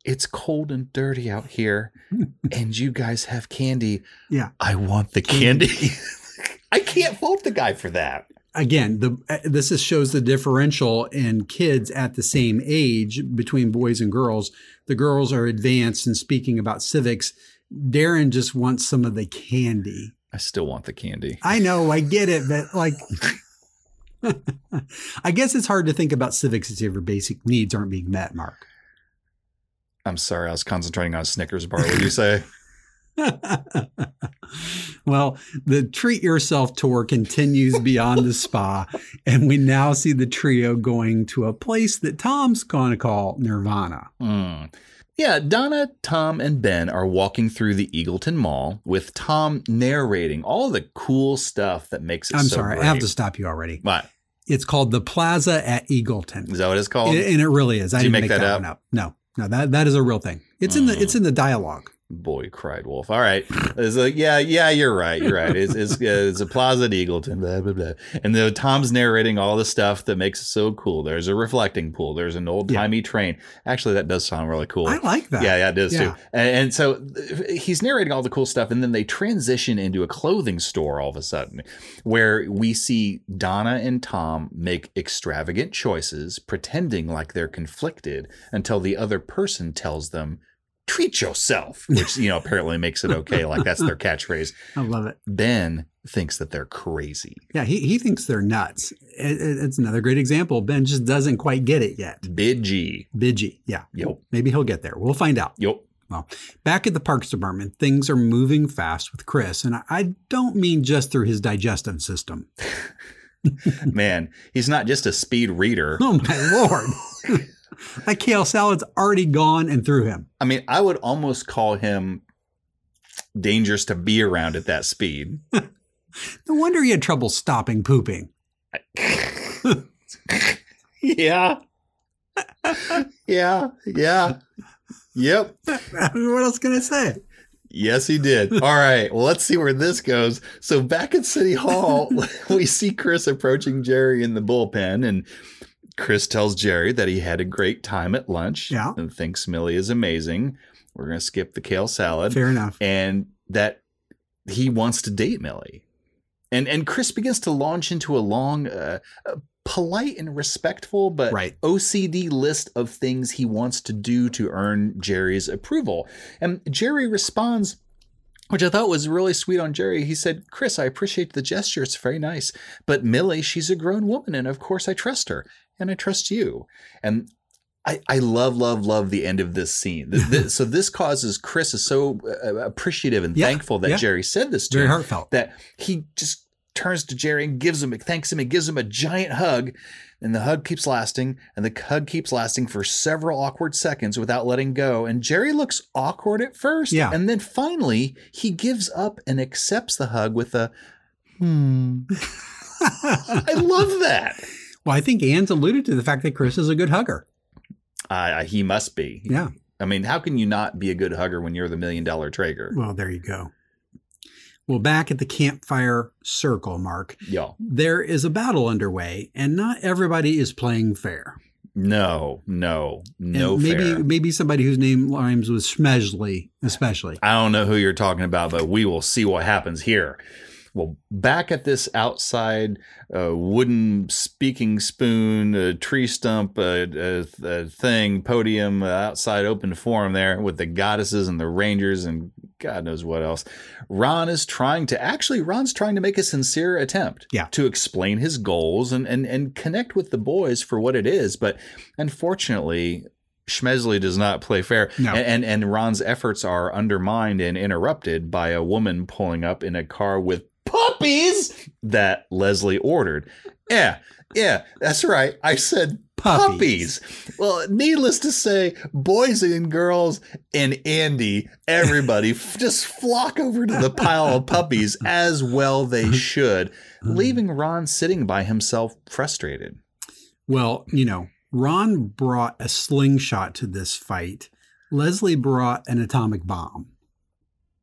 "It's cold and dirty out here, *laughs* and you guys have candy. Yeah. I want the candy." *laughs* I can't fault the guy for that. Again, the uh, this is, shows the differential in kids at the same age between boys and girls. The girls are advanced in speaking about civics. Darren just wants some of the candy. I still want the candy. I know, I get it, but like, *laughs* I guess it's hard to think about civics if your basic needs aren't being met, Mark. I'm sorry, I was concentrating on a Snickers bar. What did you say? *laughs* *laughs* well, the treat yourself tour continues beyond the spa, and we now see the trio going to a place that Tom's going to call Nirvana. Mm. Yeah, Donna, Tom, and Ben are walking through the Eagleton Mall with Tom narrating all the cool stuff that makes it I'm so sorry, great. I have to stop you already. What? It's called the Plaza at Eagleton. Is that what it's called? and it really is. I Did you didn't make that that up? one up. No, no, that that is a real thing. It's in the it's in the dialogue. Boy, cried Wolf. All right. It's like, yeah, yeah, you're right. You're right. It's, it's, it's a plaza at Eagleton, blah, blah, blah. And the Tom's narrating all the stuff that makes it so cool. There's a reflecting pool. There's an old timey train. Actually, that does sound really cool. I like that. Yeah, yeah, it does Yeah. too. And, and so he's narrating all the cool stuff. And then they transition into a clothing store all of a sudden where we see Donna and Tom make extravagant choices, pretending like they're conflicted until the other person tells them, treat yourself, *laughs* which, you know, apparently makes it okay. Like that's their catchphrase. *laughs* I love it. Ben thinks that they're crazy. Yeah, he, he thinks they're nuts. It- it- it's another great example. Ben just doesn't quite get it yet. Bidgy. Bidgy. Yeah. Yep. Maybe he'll get there. We'll find out. Yep. Well, back at the Parks Department, things are moving fast with Chris. And I, I don't mean just through his digestive system. *laughs* Man, he's not just a speed reader. Oh, my Lord. *laughs* that kale salad's already gone and through him. I mean, I would almost call him dangerous to be around at that speed. *laughs* No wonder he had trouble stopping pooping. *laughs* yeah. yeah. Yeah. Yep. what else can I say? Yes, he did. All right. Well, let's see where this goes. So, back at City Hall, we see Chris approaching Jerry in the bullpen, and Chris tells Jerry that he had a great time at lunch Yeah. and thinks Millie is amazing. We're going to skip the kale salad. Fair enough. And that he wants to date Millie. And and Chris begins to launch into a long, uh, uh, polite and respectful, but Right. OCD list of things he wants to do to earn Jerry's approval. And Jerry responds, which I thought was really sweet on Jerry. He said, Chris, I appreciate the gesture. It's very nice. But Millie, she's a grown woman, and of course I trust her, and I trust you. And I, I love, love, love the end of this scene. *laughs* So this causes Chris is so uh, appreciative and Yeah, thankful that yeah. Jerry said this to Very him heartfelt. that he just turns to Jerry and gives him, thanks him, and gives him a giant hug. And the hug keeps lasting, and the hug keeps lasting for several awkward seconds without letting go. And Jerry looks awkward at first. Yeah. And then finally, he gives up and accepts the hug with a, hmm. *laughs* I love that. Well, I think Ann's alluded to the fact that Chris is a good hugger. Uh, he must be. Yeah. I mean, how can you not be a good hugger when you're the million dollar Traeger? Well, there you go. Well, back at the campfire circle, Mark, Yeah. there is a battle underway, and not everybody is playing fair. No, no, no and maybe fair. maybe somebody whose name rhymes with Schmesley, especially. I don't know who you're talking about, but we will see what happens here. Well, back at this outside uh, wooden speaking spoon, uh, tree stump uh, thing, podium, uh, outside open forum there with the goddesses and the rangers and God knows what else. Ron is trying to actually, Ron's trying to make a sincere attempt Yeah. to explain his goals and, and, and connect with the boys for what it is. But unfortunately, Schmesley does not play fair. No. And, and and Ron's efforts are undermined and interrupted by a woman pulling up in a car with puppies that Leslie ordered. Yeah, yeah, that's right. I said Puppies. puppies. Well, needless to say, boys and girls and Andy, everybody *laughs* just flock over to the pile of puppies as well they should, leaving Ron sitting by himself frustrated. Well, you know, Ron brought a slingshot to this fight. Leslie brought an atomic bomb.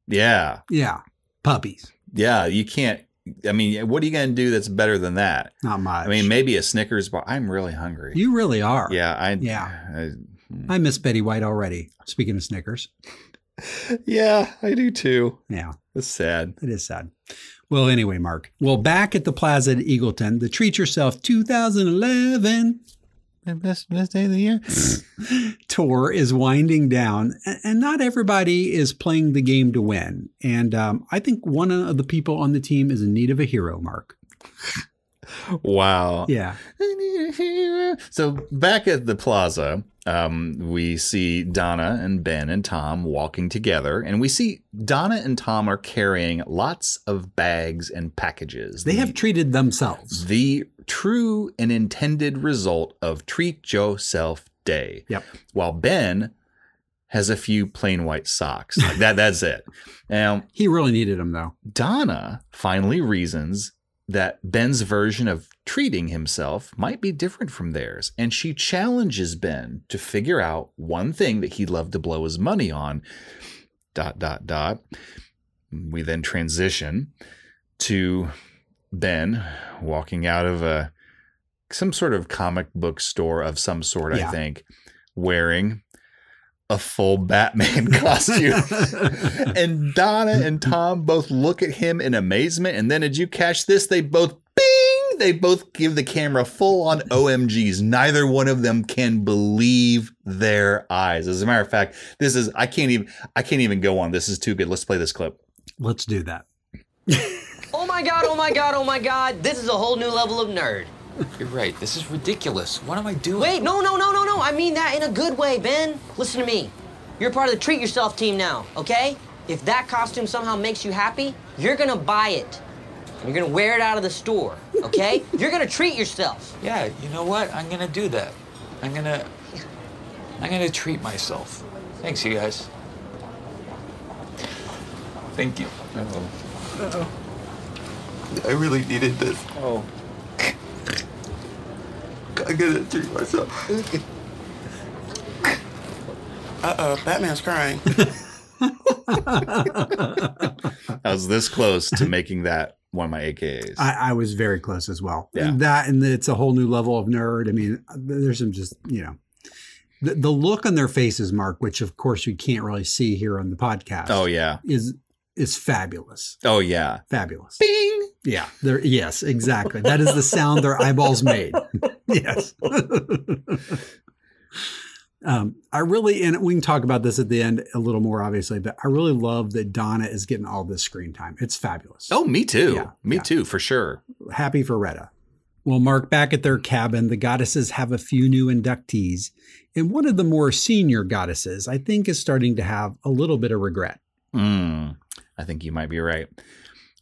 Yeah. Yeah, puppies. Yeah, you can't. I mean, what are you going to do that's better than that? Not much. I mean, maybe a Snickers bar. I'm really hungry. you really are. yeah, I. Yeah. I, I miss Betty White already. Speaking of Snickers. *laughs* yeah, I do too. Yeah, It's sad. it is sad. Well, anyway, Mark. Well, back at the plaza at Eagleton, the Treat Yourself 2011 Best, best day of the year. *laughs* tour is winding down, and not everybody is playing the game to win. And um, I think one of the people on the team is in need of a hero, Mark. Wow. Yeah. So back at the plaza, um, we see Donna and Ben and Tom walking together, and we see Donna and Tom are carrying lots of bags and packages. They have treated themselves. the true and intended result of Treat Yourself Day. Yep. While Ben has a few plain white socks. Like that that's it. *laughs* Now, He really needed them, though. Donna finally reasons that Ben's version of treating himself might be different from theirs, and she challenges Ben to figure out one thing that he'd love to blow his money on. Dot dot dot. We then transition to Ben walking out of a some sort of comic book store of some sort, Yeah. I think, wearing a full Batman *laughs* costume. *laughs* and Donna and Tom both look at him in amazement. And then, did you catch this? They both bing! They both give the camera full on OMGs. Neither one of them can believe their eyes. As a matter of fact, this is I can't even I can't even go on. This is too good. Let's play this clip. Let's do that. *laughs* Oh my god, oh my god, oh my god, this is a whole new level of nerd. You're right. This is ridiculous. What am I doing? Wait, no, no, no, no, no. I mean that in a good way, Ben. Listen to me. You're part of the Treat Yourself team now, okay? If that costume somehow makes you happy, you're gonna buy it. And you're gonna wear it out of the store, okay? *laughs* you're gonna treat yourself. Yeah, you know what? I'm gonna do that. I'm gonna. I'm gonna treat myself. Thanks, you guys. Thank you. I really needed this. Oh. I gotta treat myself. Uh-oh, Batman's crying. *laughs* I was this close to making that one of my AKAs. I, I was very close as well. Yeah. And that and it's a whole new level of nerd. I mean, there's some just you know, the, the look on their faces, Mark, which of course you can't really see here on the podcast. oh yeah. is is fabulous, Oh yeah. fabulous. Bing. Yeah, there. Yes, exactly. That is the sound their eyeballs made. *laughs* yes. *laughs* um, I really, and we can talk about this at the end a little more, obviously, but I really love that Donna is getting all this screen time. It's fabulous. Oh, me too. Yeah, me yeah. too, for sure. happy for Retta. Well, Mark, back at their cabin, the goddesses have a few new inductees, and one of the more senior goddesses, I think, is starting to have a little bit of regret. Mm, I think you might be right.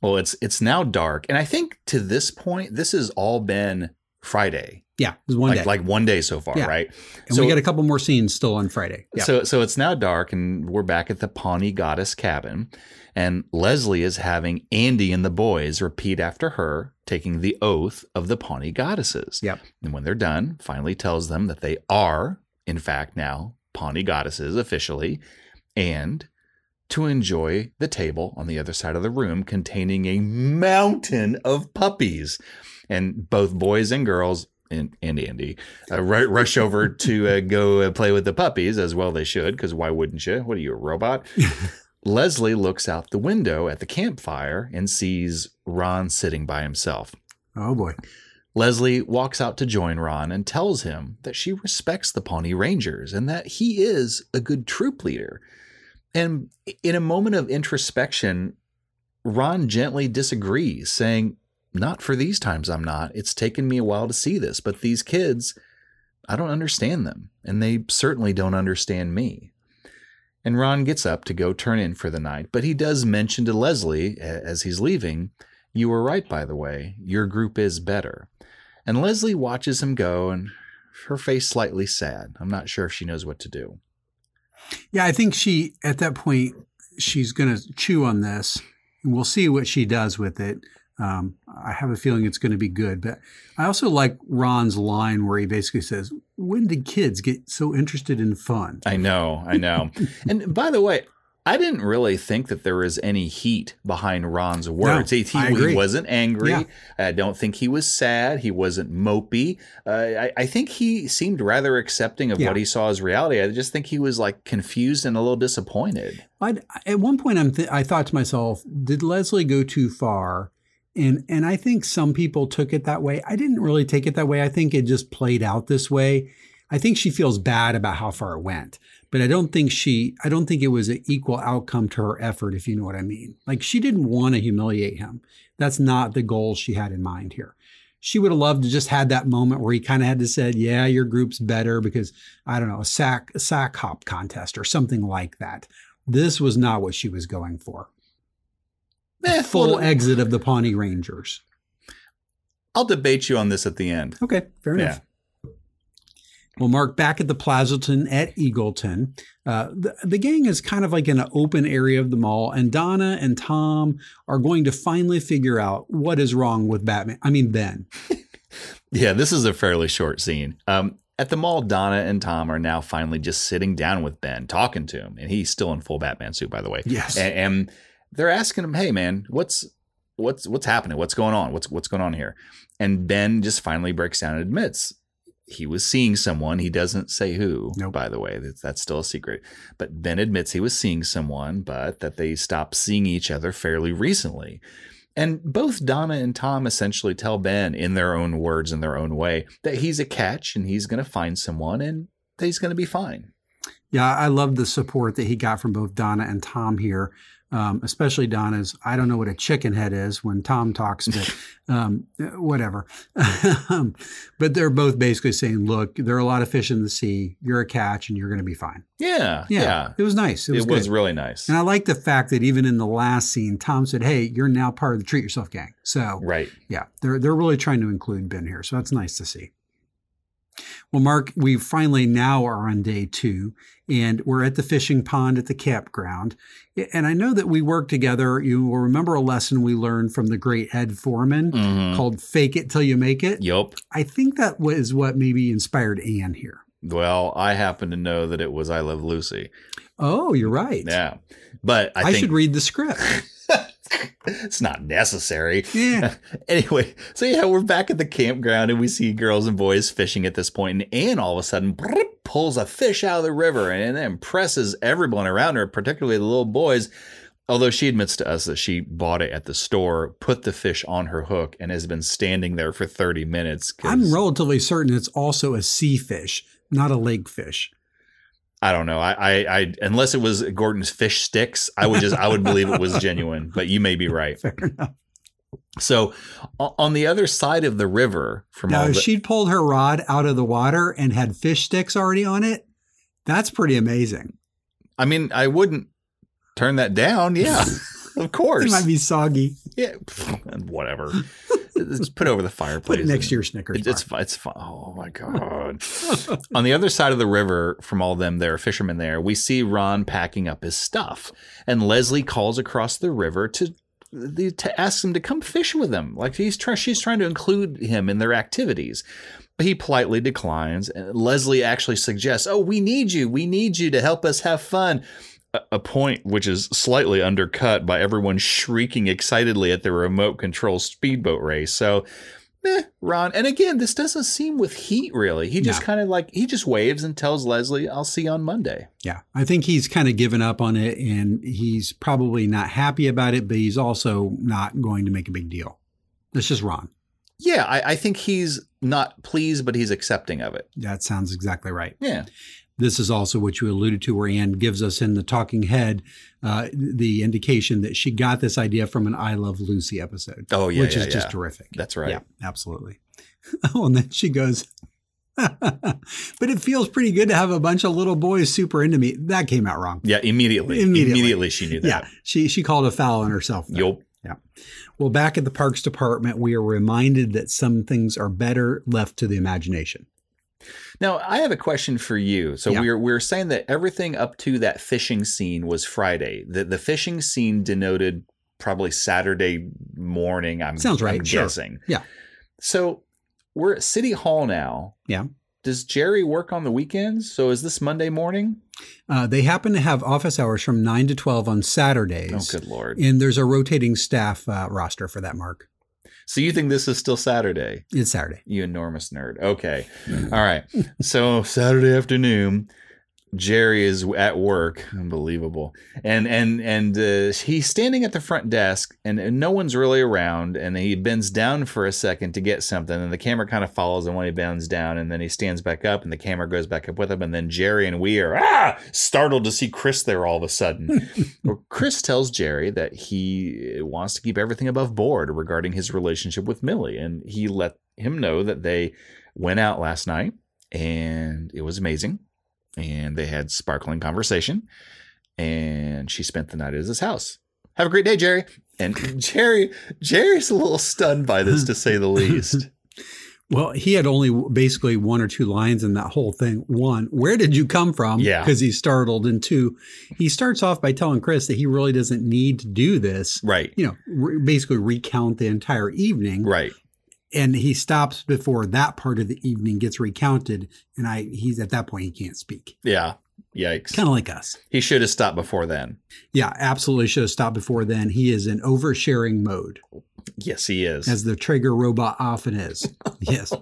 Well, it's it's now dark, and I think to this point, this has all been Friday, Yeah, it was one like day, like one day so far, Yeah. right? and we got a couple more scenes still on Friday. Yeah. So so it's now dark and we're back at the Pawnee Goddess cabin and Leslie is having Andy and the boys repeat after her taking the oath of the Pawnee Goddesses. Yep. And when they're done, finally tells them that they are in fact now Pawnee Goddesses officially and to enjoy the table on the other side of the room containing a mountain of puppies. And both boys and girls and, and Andy uh, ru- rush over *laughs* to uh, go uh, play with the puppies, as well they should, because why wouldn't you? What are you, a robot? *laughs* Leslie looks out the window at the campfire and sees Ron sitting by himself. oh boy. Leslie walks out to join Ron and tells him that she respects the Pawnee Rangers and that he is a good troop leader. And in a moment of introspection, Ron gently disagrees, saying, Not for these times, I'm not. It's taken me a while to see this, but these kids, I don't understand them, and they certainly don't understand me. And Ron gets up to go turn in for the night, but he does mention to Leslie as he's leaving, You were right, by the way. Your group is better. And Leslie watches him go, and her face slightly sad. I'm not sure if she knows what to do. Yeah, I think she at that point she's going to chew on this, and we'll see what she does with it. Um, I have a feeling it's going to be good, but I also like Ron's line where he basically says, "When did kids get so interested in fun?" I know, I know. *laughs* and by the way, I didn't really think that there was any heat behind Ron's words. he, he, he wasn't angry. Yeah. I don't think he was sad. He wasn't mopey. Uh, I, I think he seemed rather accepting of Yeah. what he saw as reality. I just think he was like confused and a little disappointed. I'd, at one point, I'm th- I thought to myself, did Leslie go too far And and I think some people took it that way. I didn't really take it that way. I think it just played out this way. I think she feels bad about how far it went, but I don't think she I don't think it was an equal outcome to her effort if you know what I mean. Like she didn't want to humiliate him. That's not the goal she had in mind here. She would have loved to just had that moment where he kind of had to said, "Yeah, your group's better because I don't know, a sack a sack hop contest or something like that." This was not what she was going for. Eh, Full well, exit of the Pawnee Rangers. I'll debate you on this at the end. Okay, fair enough. Well, Mark, back at the Plazaton at Eagleton, uh, the, the gang is kind of like in an open area of the mall, and Donna and Tom are going to finally figure out what is wrong with Batman. I mean, Ben. *laughs* Yeah, this is a fairly short scene. Um, at the mall, Donna and Tom are now finally just sitting down with Ben, talking to him, and he's still in full Batman suit, by the way. Yes. and, and they're asking him, "Hey, man, what's what's what's happening? What's going on? What's what's going on here?" And Ben just finally breaks down and admits he was seeing someone. He doesn't say who, by the way. That's, that's still a secret. But Ben admits he was seeing someone, but that they stopped seeing each other fairly recently. And both Donna and Tom essentially tell Ben, in their own words, in their own way, that he's a catch and he's going to find someone and that he's going to be fine. Yeah, I love the support that he got from both Donna and Tom here. Um, especially Donna's. I don't know what a chicken head is when Tom talks, but *laughs* um, whatever. *laughs* But they're both basically saying, "Look, there are a lot of fish in the sea. You're a catch, and you're going to be fine." Yeah, Yeah, yeah. it was nice. It was, It was really nice. And I like the fact that even in the last scene, Tom said, "Hey, you're now part of the Treat Yourself gang." So, Right. yeah, they're they're really trying to include Ben here. So that's nice to see. Well, Mark, we finally now are on day two, and we're at the fishing pond at the campground. And I know that we worked together. You will remember a lesson we learned from the great Ed Foreman Mhm. called "Fake It Till You Make It." Yep. I think that was what maybe inspired Ann here. Well, I happen to know that it was I Love Lucy. Oh, you're right. Yeah. But I, I, think should read the script. *laughs* it's not necessary. Yeah. *laughs* anyway, so yeah, we're back at the campground and we see girls and boys fishing at this point, and Ann all of a sudden pulls a fish out of the river and it impresses everyone around her, particularly the little boys. Although she admits to us that she bought it at the store, put the fish on her hook, and has been standing there for 30 minutes. I'm relatively certain it's also a sea fish, not a lake fish. I don't know. I, I, I, unless it was Gorton's fish sticks, I would just, I would believe it was *laughs* genuine. But you may be right. Fair enough. So, on the other side of the river from Now, the, she pulled her rod out of the water and had fish sticks already on it, that's pretty amazing. I mean, I wouldn't turn that down. Yeah, *laughs* of course. It might be soggy. Yeah, and *laughs* whatever. Just put it over the fireplace. Put it next to your Snickers It- It's fi- it's fine. Oh my *laughs* god! On the other side of the river, from all them there are fishermen there. We see Ron packing up his stuff, and Leslie calls across the river to the, to ask him to come fish with them. Like he's trying, she's trying to include him in their activities. But he politely declines. And Leslie actually suggests, "Oh, we need you. We need you to help us have fun." A- point which is slightly undercut by everyone shrieking excitedly at the remote control speedboat race. So, eh, Ron. And again, this doesn't seem with heat really. He just No. kind of like he just waves and tells Leslie, "I'll see you on Monday." Yeah, I think he's kind of given up on it and he's probably not happy about it, but he's also not going to make a big deal. That's just Ron. Yeah, I, I think he's not pleased, but he's accepting of it. That sounds exactly right. Yeah. This is also what you alluded to, where Ann gives us in the talking head uh, the indication that she got this idea from an I Love Lucy episode. Oh, yeah, which yeah, is just terrific. That's right. Yeah, absolutely. *laughs* Oh, and then she goes, *laughs* but it feels pretty good to have a bunch of little boys super into me. That came out wrong. Yeah, immediately. Immediately. Immediately, she knew that. Yeah, she she called a foul on herself. there. Yup. Yeah. Well, back at the Parks Department, we are reminded that some things are better left to the imagination. Now, I have a question for you. So Yeah. we're we're saying that everything up to that fishing scene was Friday. The the fishing scene denoted probably Saturday morning. I'm Sounds right. I'm Sure. guessing. Yeah. So we're at City Hall now. Yeah. Does Jerry work on the weekends? So is this Monday morning? Uh, they happen to have office hours from 9 to 12 on Saturdays. Oh, good lord! And there's a rotating staff uh, roster for that, Mark. So you think this is still Saturday? It's Saturday. You enormous nerd. Okay. *laughs* All right. So Saturday afternoon, Jerry is at work, unbelievable, and and and uh, he's standing at the front desk, and, and no one's really around, and he bends down for a second to get something, and the camera kind of follows him when he bends down, and then he stands back up, and the camera goes back up with him, and then Jerry and we are ah! startled to see Chris there all of a sudden. *laughs* well, Chris tells Jerry that he wants to keep everything above board regarding his relationship with Millie, and he let him know that they went out last night, and it was amazing and they had sparkling conversation. And she spent the night at his house. Have a great day, Jerry. And *laughs* Jerry, Jerry's a little stunned by this, to say the least. *laughs* Well, he had only basically one or two lines in that whole thing. One, where did you come from? Yeah. Because he's startled. And two, he starts off by telling Chris that he really doesn't need to do this. Right. You know, re- basically recount the entire evening. Right. And he stops before that part of the evening gets recounted. And I, he's at that point, he can't speak. Yeah. Yikes. Kind of like us. He should have stopped before then. Yeah, absolutely should have stopped before then. He is in oversharing mode. Yes, he is. As the Traeger robot often is. yes.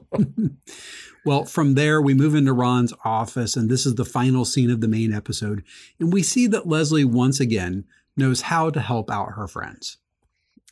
*laughs* well, from there, we move into Ron's office, and this is the final scene of the main episode. And we see that Leslie once again knows how to help out her friends.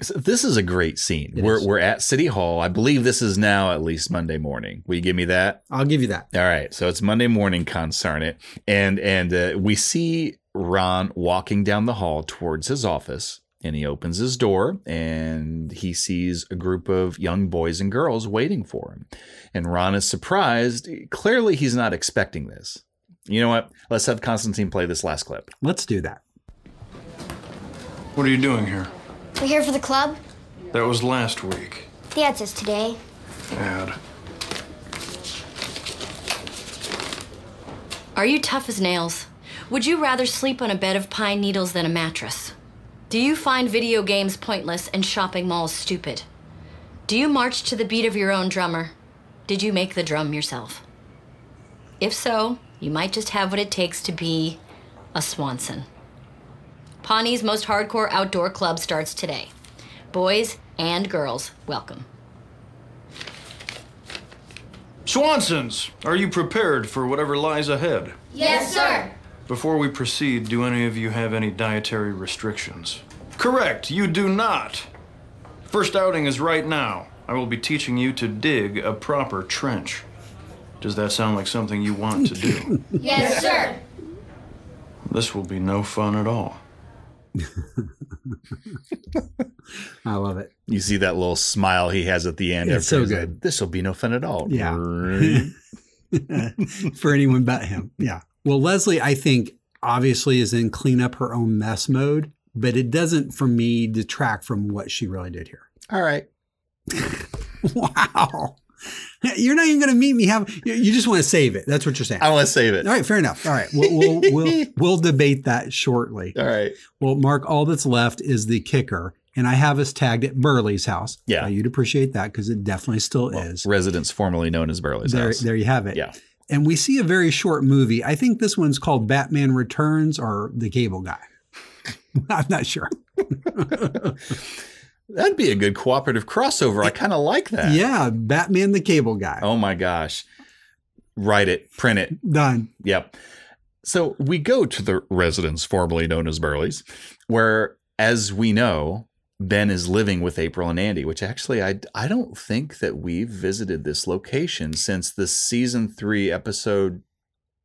So this is a great scene. It we're is. we're at City Hall. I believe this is now at least Monday morning. Will you give me that? I'll give you that. All right. So it's Monday morning, concern it. And and uh, we see Ron walking down the hall towards his office. And he opens his door and he sees a group of young boys and girls waiting for him. And Ron is surprised. Clearly, he's not expecting this. You know what? Let's have Constantine play this last clip. Let's do that. What are you doing here? We're here for the club. That was last week. The ad says today. Ad. Are you tough as nails? Would you rather sleep on a bed of pine needles than a mattress? Do you find video games pointless and shopping malls stupid? Do you march to the beat of your own drummer? Did you make the drum yourself? If so, you might just have what it takes to be a Swanson. Pawnee's most hardcore outdoor club starts today. Boys and girls, welcome. Swansons, are you prepared for whatever lies ahead? Yes, sir. Before we proceed, do any of you have any dietary restrictions? Correct, you do not. First outing is right now. I will be teaching you to dig a proper trench. Does that sound like something you want to do? *laughs* Yes, sir. this will be no fun at all. *laughs* I love it. You see that little smile he has at the end. It's so good. like, This will be no fun at all. Yeah. *laughs* for anyone but him. Yeah. Well, Leslie, I think obviously is in clean up her own mess mode, but it doesn't, for me, detract from what she really did here. All right. *laughs* wow. You're not even going to meet me. Have you just want to save it? That's what you're saying. I want to save it. All right, fair enough. All right, we'll we'll we'll, *laughs* we'll debate that shortly. All right. Well, Mark, all that's left is the kicker, and I have us tagged at Burley's house. Yeah. Now, you'd appreciate that because it definitely still is. Residence formerly known as Burley's There, house. there you have it. Yeah. And we see a very short movie. I think this one's called Batman Returns or The Cable Guy. *laughs* I'm not sure. *laughs* That'd be a good cooperative crossover. I kind of like that. Yeah, Batman the Cable Guy. Oh my gosh. Write it, print it. Done. Yep. So we go to the residence formerly known as Burley's, where, as we know, Ben is living with April and Andy, which actually I, I don't think that we've visited this location since the season three episode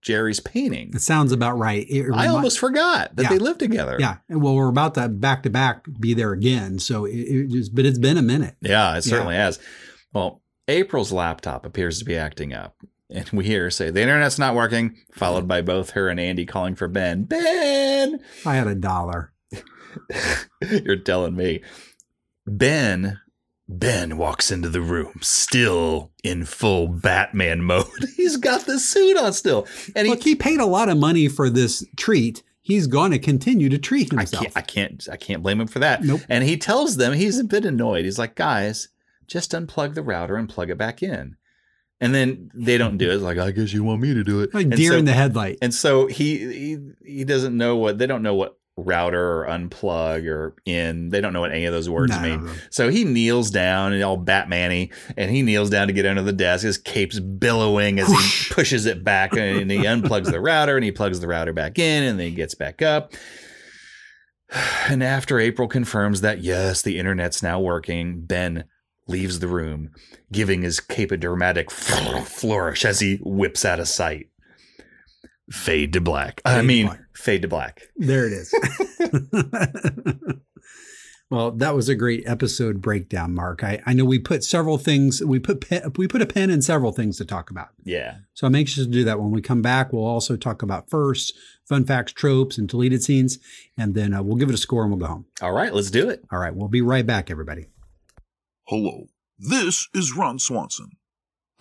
Jerry's painting. It sounds about right. It I almost forgot that Yeah. they live together. Yeah. Well, we're about to back to back be there again. So it, it just, but it's been a minute. Yeah, it certainly has. Well, April's laptop appears to be acting up. And we hear her say, the internet's not working, followed by both her and Andy calling for Ben. Ben! I had a dollar. *laughs* You're telling me. Ben Ben walks into the room, still in full Batman mode. *laughs* He's got the suit on still. And he, Look, he paid a lot of money for this treat. He's going to continue to treat himself. I can't I can't I can't blame him for that. Nope. And he tells them he's a bit annoyed. He's like, guys, just unplug the router and plug it back in. And then they don't do it. It's like, I guess you want me to do it. Like And deer so- in the headlight. And so he he he doesn't know what they don't know what router or unplug or in. They don't know what any of those words No, mean. no, no. So he kneels down and all Batman-y, and he kneels down to get under the desk. His cape's billowing as he pushes it back and he *laughs* unplugs the router and he plugs the router back in and then he gets back up. *sighs* And after April confirms that, yes, the internet's now working, Ben leaves the room, giving his cape a dramatic *laughs* flourish as he whips out of sight. Fade to black. I Fade to mean, black. fade to black. There it is. *laughs* well, that was a great episode breakdown, Mark. I, I know we put several things. We put pe- we put a pen in several things to talk about. Yeah. So I'm anxious to do that. When we come back, we'll also talk about first fun facts, tropes, and deleted scenes, and then uh, we'll give it a score and we'll go home. All right, let's do it. All right, we'll be right back, everybody. Hello, this is Ron Swanson.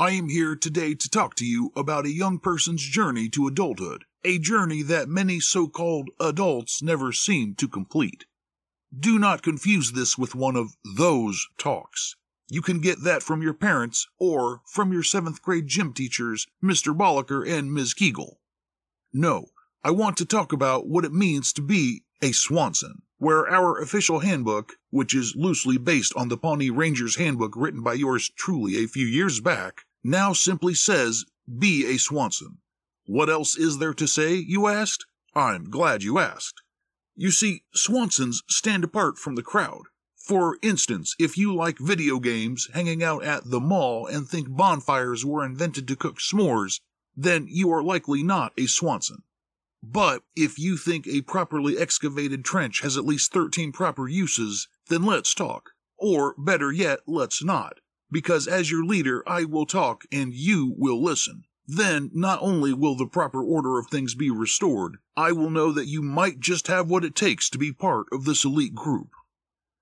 I am here today to talk to you about a young person's journey to adulthood, a journey that many so called adults never seem to complete. Do not confuse this with one of those talks. You can get that from your parents or from your seventh grade gym teachers, Mr. Bolliker and Ms. Kegel. No, I want to talk about what it means to be a Swanson, where our official handbook, which is loosely based on the Pawnee Rangers handbook written by yours truly a few years back, now simply says, be a Swanson. What else is there to say, you asked? I'm glad you asked. You see, Swansons stand apart from the crowd. For instance, if you like video games, hanging out at the mall, and think bonfires were invented to cook s'mores, then you are likely not a Swanson. But if you think a properly excavated trench has at least 13 proper uses, then let's talk. Or better yet, let's not. Because as your leader, I will talk and you will listen. Then not only will the proper order of things be restored, I will know that you might just have what it takes to be part of this elite group.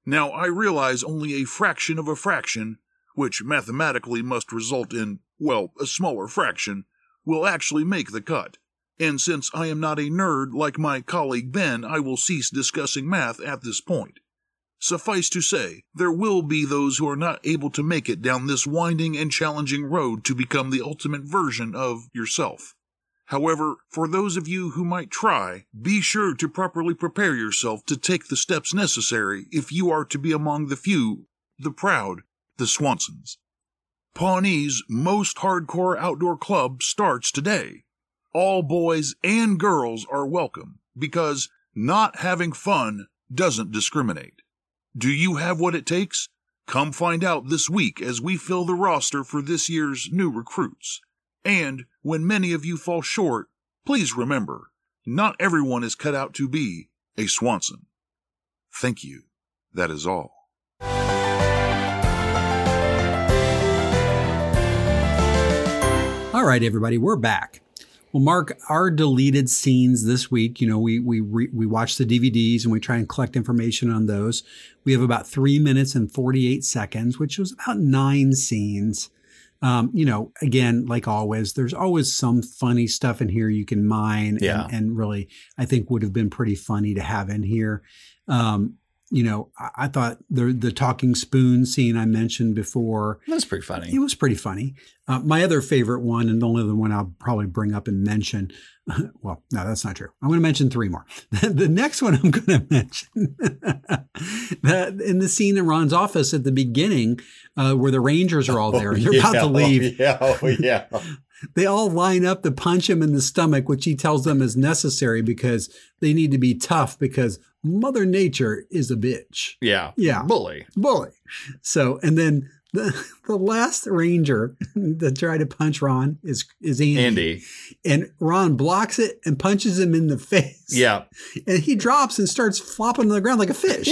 Now, I realize only a fraction of a fraction, which mathematically must result in, well, a smaller fraction, will actually make the cut. And since I am not a nerd like my colleague Ben, I will cease discussing math at this point. Suffice to say, there will be those who are not able to make it down this winding and challenging road to become the ultimate version of yourself. However, for those of you who might try, be sure to properly prepare yourself to take the steps necessary if you are to be among the few, the proud, the Swansons. Pawnee's most hardcore outdoor club starts today. All boys and girls are welcome because not having fun doesn't discriminate. Do you have what it takes? Come find out this week as we fill the roster for this year's new recruits. And when many of you fall short, please remember, not everyone is cut out to be a Swanson. Thank you. That is all. All right, everybody, we're back. Well, Mark, our deleted scenes this week, you know, we we re, we watch the DVDs and we try and collect information on those. We have about three minutes and forty eight seconds, which was about nine scenes. Um, you know, again, like always, there's always some funny stuff in here you can mine, Yeah. and, and really, I think would have been pretty funny to have in here. Um, you know, I, I thought the the talking spoon scene I mentioned before That's pretty funny. it was pretty funny. Uh, my other favorite one, and the only other one I'll probably bring up and mention, *laughs* well, no, that's not true. I'm going to mention three more. *laughs* the next one I'm going *laughs* to mention, that in the scene in Ron's office at the beginning, uh, where the Rangers are all there and they're about to leave. Yeah, oh, yeah. They all line up to punch him in the stomach, which he tells them is necessary because they need to be tough because Mother Nature is a bitch. Yeah. Yeah. Bully. Bully. So, and then the, the last ranger *laughs* that tried to punch Ron is is Andy. Andy. And Ron blocks it and punches him in the face. Yeah. And he drops and starts flopping on the ground like a fish.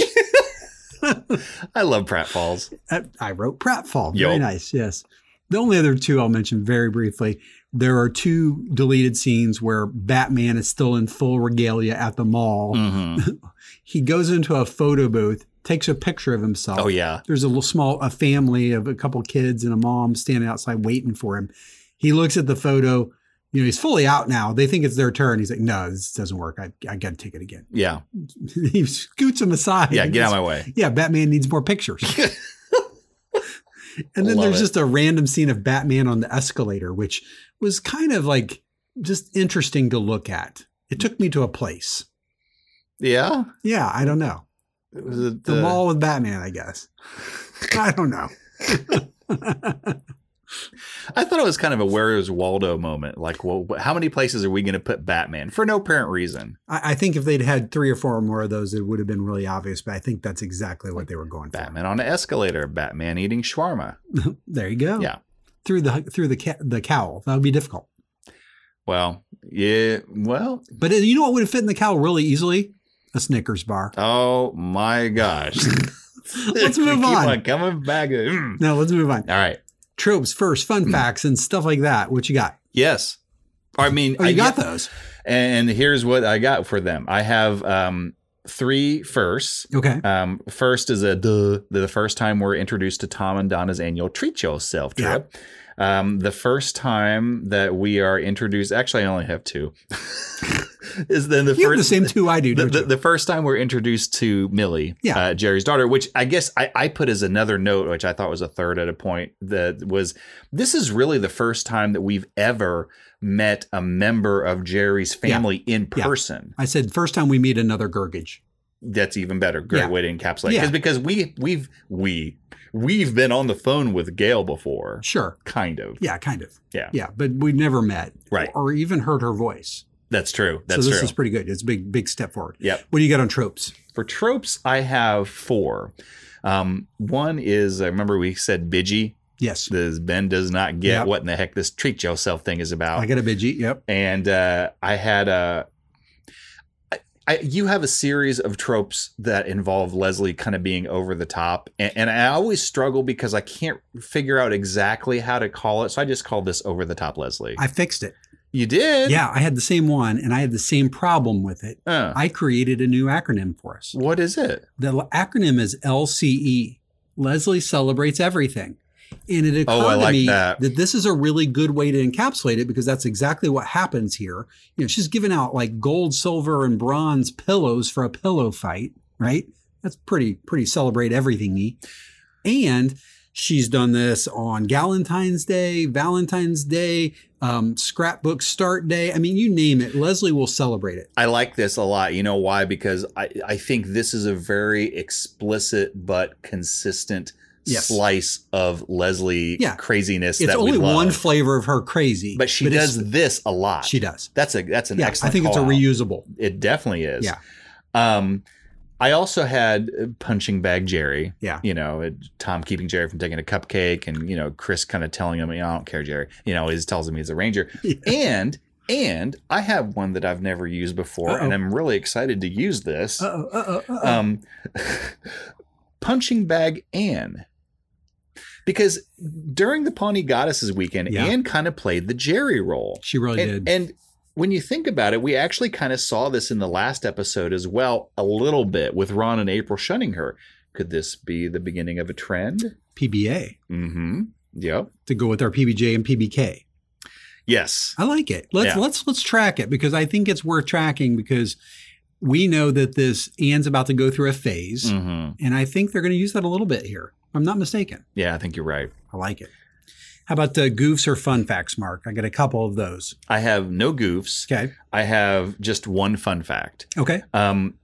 *laughs* I love pratfalls. I, I wrote pratfall. Very Yup. nice. Yes. The only other two I'll mention very briefly. There are two deleted scenes where Batman is still in full regalia at the mall. Mm-hmm. *laughs* he goes into a photo booth, takes a picture of himself. Oh, yeah. There's a little small a family of a couple kids and a mom standing outside waiting for him. He looks at the photo. You know, he's fully out now. They think it's their turn. He's like, no, this doesn't work. I, I got to take it again. Yeah. *laughs* he scoots him aside. Yeah, get out of my way. Yeah, Batman needs more pictures. *laughs* and then Love there's it. just a random scene of Batman on the escalator, which was kind of like just interesting to look at. It took me to a place. Yeah. Yeah, I don't know. Was it The uh, mall with Batman, I guess. *laughs* I don't know. *laughs* I thought it was kind of a where is Waldo moment. Like, well, how many places are we going to put Batman for no apparent reason? I, I think if they'd had three or four more of those, it would have been really obvious. But I think that's exactly what they were going for. Batman on an escalator, Batman eating shawarma. *laughs* There you go. Yeah. Through the through the ca- the cowl. That would be difficult. Well, yeah. Well, But uh, you know what would have fit in the cowl really easily? A Snickers bar. oh my gosh. *laughs* Let's *laughs* move keep on. coming back. Mm. No, let's move on. All right. Tropes first, fun facts, and stuff like that. What you got? Yes. I mean, Oh, you I got get- those. And here's what I got for them. I have um, three firsts. Okay. Um, first is a the the first time we're introduced to Tom and Donna's annual treat yourself trip. Um, the first time that we are introduced, actually, I only have two. *laughs* is then the You have first the same two I do. the, the, the first time we're introduced to Millie, Yeah. uh, Jerry's daughter, which I guess I, I put as another note, which I thought was a third at a point, that was this is really the first time that we've ever met a member of Jerry's family in Yeah. person. I said first time we meet another Gergich. That's even better. Great Yeah. way to encapsulate. Yeah. Because because we we've we we've been on the phone with Gayle before. Sure. Kind of. Yeah, kind of. Yeah. Yeah, but we've never met. Right. Or even heard her voice. That's true. That's so this true. is pretty good. It's a big, big step forward. Yep. What do you got on tropes? For tropes, I have four. Um, one is I remember we said Bidgie. Yes. This Ben does not get Yep. what in the heck this treat yourself thing is about. I got a bidgie. Yep. and uh, I had a. I, you have a series of tropes that involve Leslie kind of being over the top, and, and I always struggle because I can't figure out exactly how to call it. So I just called this over the top Leslie. I fixed it. you did, Yeah, I had the same one and I had the same problem with it. Uh, I created a new acronym for us. what is it? The acronym is LCE. Leslie celebrates everything. And it occurred Oh, I to me that. this is a really good way to encapsulate it because that's exactly what happens here. You know, she's giving out like gold, silver, and bronze pillows for a pillow fight, right? That's pretty, pretty celebrate everything And she's done this on Galentine's Day, Valentine's Day, um, scrapbook start day. I mean, you name it. Leslie will celebrate it. I like this a lot. You know why? Because I, I think this is a very explicit but consistent Yes. slice of Leslie Yeah. craziness. It's that only one flavor of her crazy, but she it's- does this a lot. She does. That's a that's an Yeah, excellent. I think it's a reusable. It definitely is. Yeah. Um, I also had uh, punching bag Jerry. Yeah. You know, Tom keeping Jerry from taking a cupcake, and you know Chris kind of telling him, "I don't care, Jerry." You know, he tells him he's a ranger, and and I have one that I've never used before, Uh-oh. and I'm really excited to use this. Uh-oh, uh-oh, uh-oh. Um, *laughs* punching bag Ann. Because during the Pawnee Goddesses weekend, Yeah. Ann kind of played the Jerry role. She really and, did. And when you think about it, we actually kind of saw this in the last episode as well, a little bit with Ron and April shunning her. Could this be the beginning of a trend? PBA Mm-hmm. Yep. to go with our PBJ and PBK. Yes. I like it. Let's Yeah. let's let's track it because I think it's worth tracking because we know that this Ann's about to go through a phase, Mm-hmm. and I think they're going to use that a little bit here. If I'm not mistaken. Yeah, I think you're right. I like it. How about the goofs or fun facts, Mark? I got a couple of those. I have no goofs. Okay. I have just one fun fact. Okay. Um,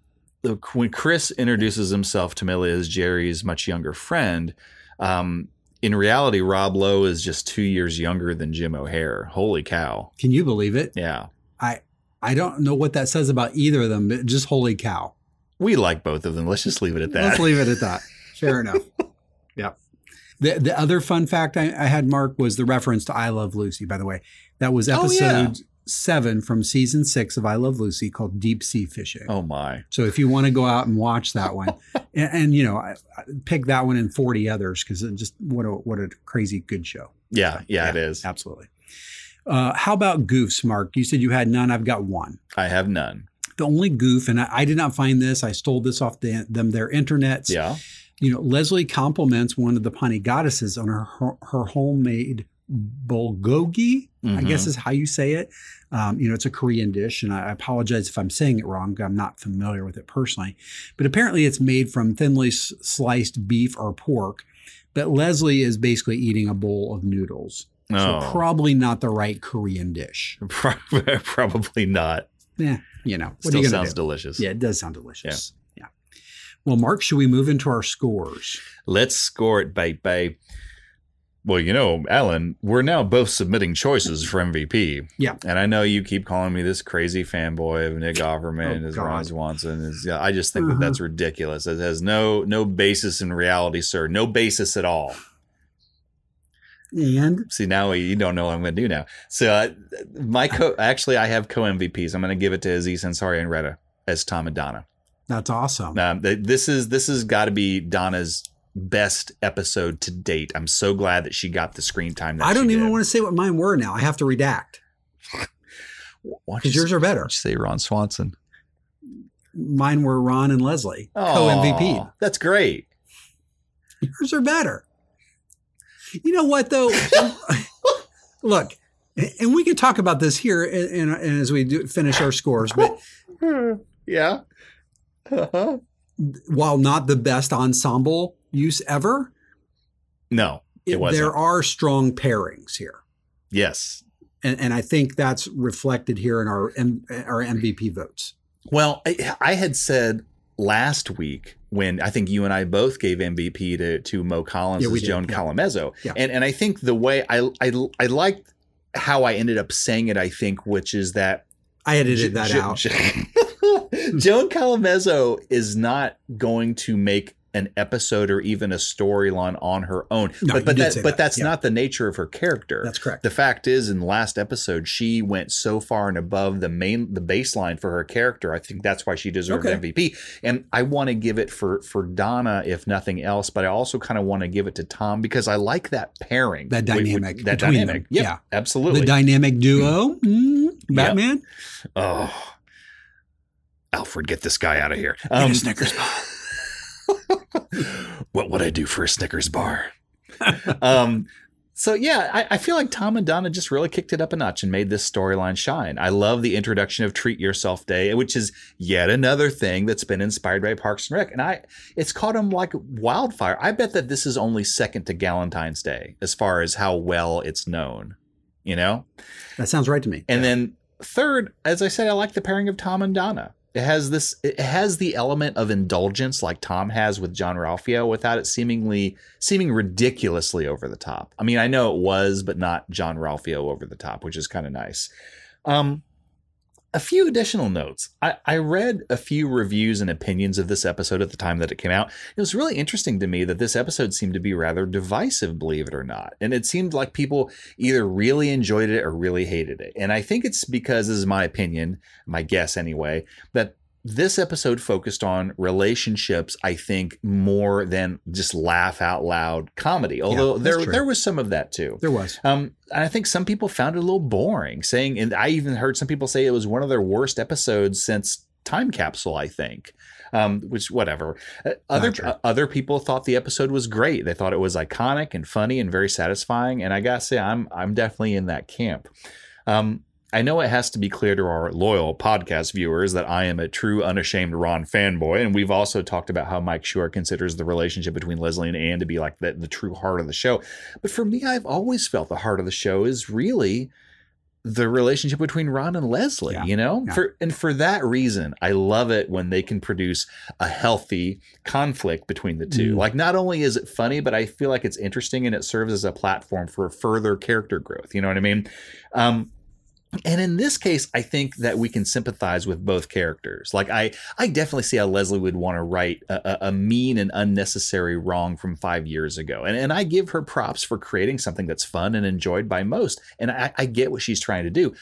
when Chris introduces himself to Millie as Jerry's much younger friend, um, in reality, Rob Lowe is just two years younger than Jim O'Heir. Holy cow! Can you believe it? Yeah, I don't know what that says about either of them, but just holy cow. we like both of them. Let's just leave it at that. Let's leave it at that. *laughs* Fair enough. Yeah. The the other fun fact I, I had, Mark, was the reference to I Love Lucy. By the way, that was Oh, episode yeah. seven from season six of I Love Lucy called Deep Sea Fishing. Oh my! So if you want to go out and watch that one, *laughs* and, and you know, I, I pick that one and forty others because just what a what a crazy good show. Yeah, yeah, it is. Absolutely. Uh, how about goofs, Mark? You said you had none. I've got one. I have none. The only goof, and I, I did not find this. I stole this off the, them their internets. Yeah. You know, Leslie compliments one of the Pawnee goddesses on her her, her homemade bulgogi. I Mhm. guess is how you say it. Um, you know, it's a Korean dish, and I apologize if I'm saying it wrong. I'm not familiar with it personally, but apparently it's made from thinly s- sliced beef or pork. But Leslie is basically eating a bowl of noodles. So Oh. probably not the right Korean dish. *laughs* Probably not. Yeah, you know, what Still sounds do? delicious. Yeah, it does sound delicious. Yeah. Well, Mark, should we move into our scores? Let's score it, baby. Well, you know, Alan, we're now both submitting choices for MVP. Yeah. And I know you keep calling me this crazy fanboy of Nick *laughs* Offerman Oh, as Ron Swanson. Is, yeah, I just think that Uh-huh. that's ridiculous. It has no no basis in reality, sir. No basis at all. And See, now you don't know what I'm going to do now. So, uh, my co actually, I have co MVPs. I'm going to give it to Aziz Ansari and Retta as Tom and Donna. that's awesome. Um, th- this is this has got to be Donna's best episode to date. I'm so glad that she got the screen time. That I don't even did. want to say what mine were now. I have to redact *laughs* because yours are better. say Ron Swanson. Mine were Ron and Leslie, co MVP. That's great. Yours are better. You know what though? *laughs* Look, and we can talk about this here and, and, and as we do finish our scores, but *laughs* Yeah. Uh-huh. while not the best ensemble use ever, No, it it- wasn't. there are strong pairings here. yes. And, and I think that's reflected here in our M, our MVP votes. Well, I, I had said last week when I think you and I both gave MVP to to Mo Collins Yeah, as did, Joan yeah. Callamezzo, Yeah. and and I think the way I I I liked how I ended up saying it. I think which is that I edited Jo- that Jo- out. Jo- *laughs* Joan Callamezzo is not going to make an episode or even a storyline on her own. No, but but that, but that, that's yeah. not the nature of her character. That's correct. The fact is, in the last episode, she went so far and above the main the baseline for her character. I think that's why she deserved Okay. MVP. And I want to give it for for Donna, if nothing else. But I also kind of want to give it to Tom because I like that pairing, That dynamic that between them. dynamic. Yep, Yeah. absolutely. The dynamic duo, mm, Batman. Oh, Alfred, get this guy out of here. Um, Snickers. What would I do for a Snickers bar? um, so yeah, I, I feel like Tom and Donna just really kicked it up a notch and made this storyline shine. I love the introduction of Treat Yourself Day, which is yet another thing that's been inspired by Parks and Rec, and I it's caught them like wildfire. I bet that this is only second to Galentine's Day as far as how well it's known. You know, That sounds right to me. and then third, as I said, I like the pairing of Tom and Donna. It has this it has the element of indulgence like Tom has with Jean-Ralphio without it seemingly seeming ridiculously over the top. I mean, I know it was, but not Jean-Ralphio over the top, which is kind of nice. Um a few additional notes. I, I read a few reviews and opinions of this episode at the time that it came out. It was really interesting to me that this episode seemed to be rather divisive, believe it or not. And it seemed like people either really enjoyed it or really hated it. And I think it's because, this is my opinion, my guess anyway, that this episode focused on relationships, I think, more than just laugh out loud comedy. Although that's there true. there was some of that too. There was. Um, and I think some people found it a little boring, saying, and I even heard some people say it was one of their worst episodes since Time Capsule. I think, um, which whatever. Uh, Other uh, other people thought the episode was great. They thought it was iconic and funny and very satisfying. And I gotta say, I'm I'm definitely in that camp. Um, I know it has to be clear to our loyal podcast viewers that I am a true, unashamed Ron fanboy, and we've also talked about how Mike Schur considers the relationship between Leslie and Ann to be like the, the true heart of the show. But for me, I've always felt the heart of the show is really the relationship between Ron and Leslie, Yeah. you know? Yeah. For and for that reason, I love it when they can produce a healthy conflict between the two. Mm. Like not only is it funny, but I feel like it's interesting and it serves as a platform for further character growth. You know what I mean? Um and in this case, I think that we can sympathize with both characters. Like I, I definitely see how Leslie would want to write a, a- mean and unnecessary wrong from five years ago, and and I give her props for creating something that's fun and enjoyed by most. And I, I get what she's trying to do.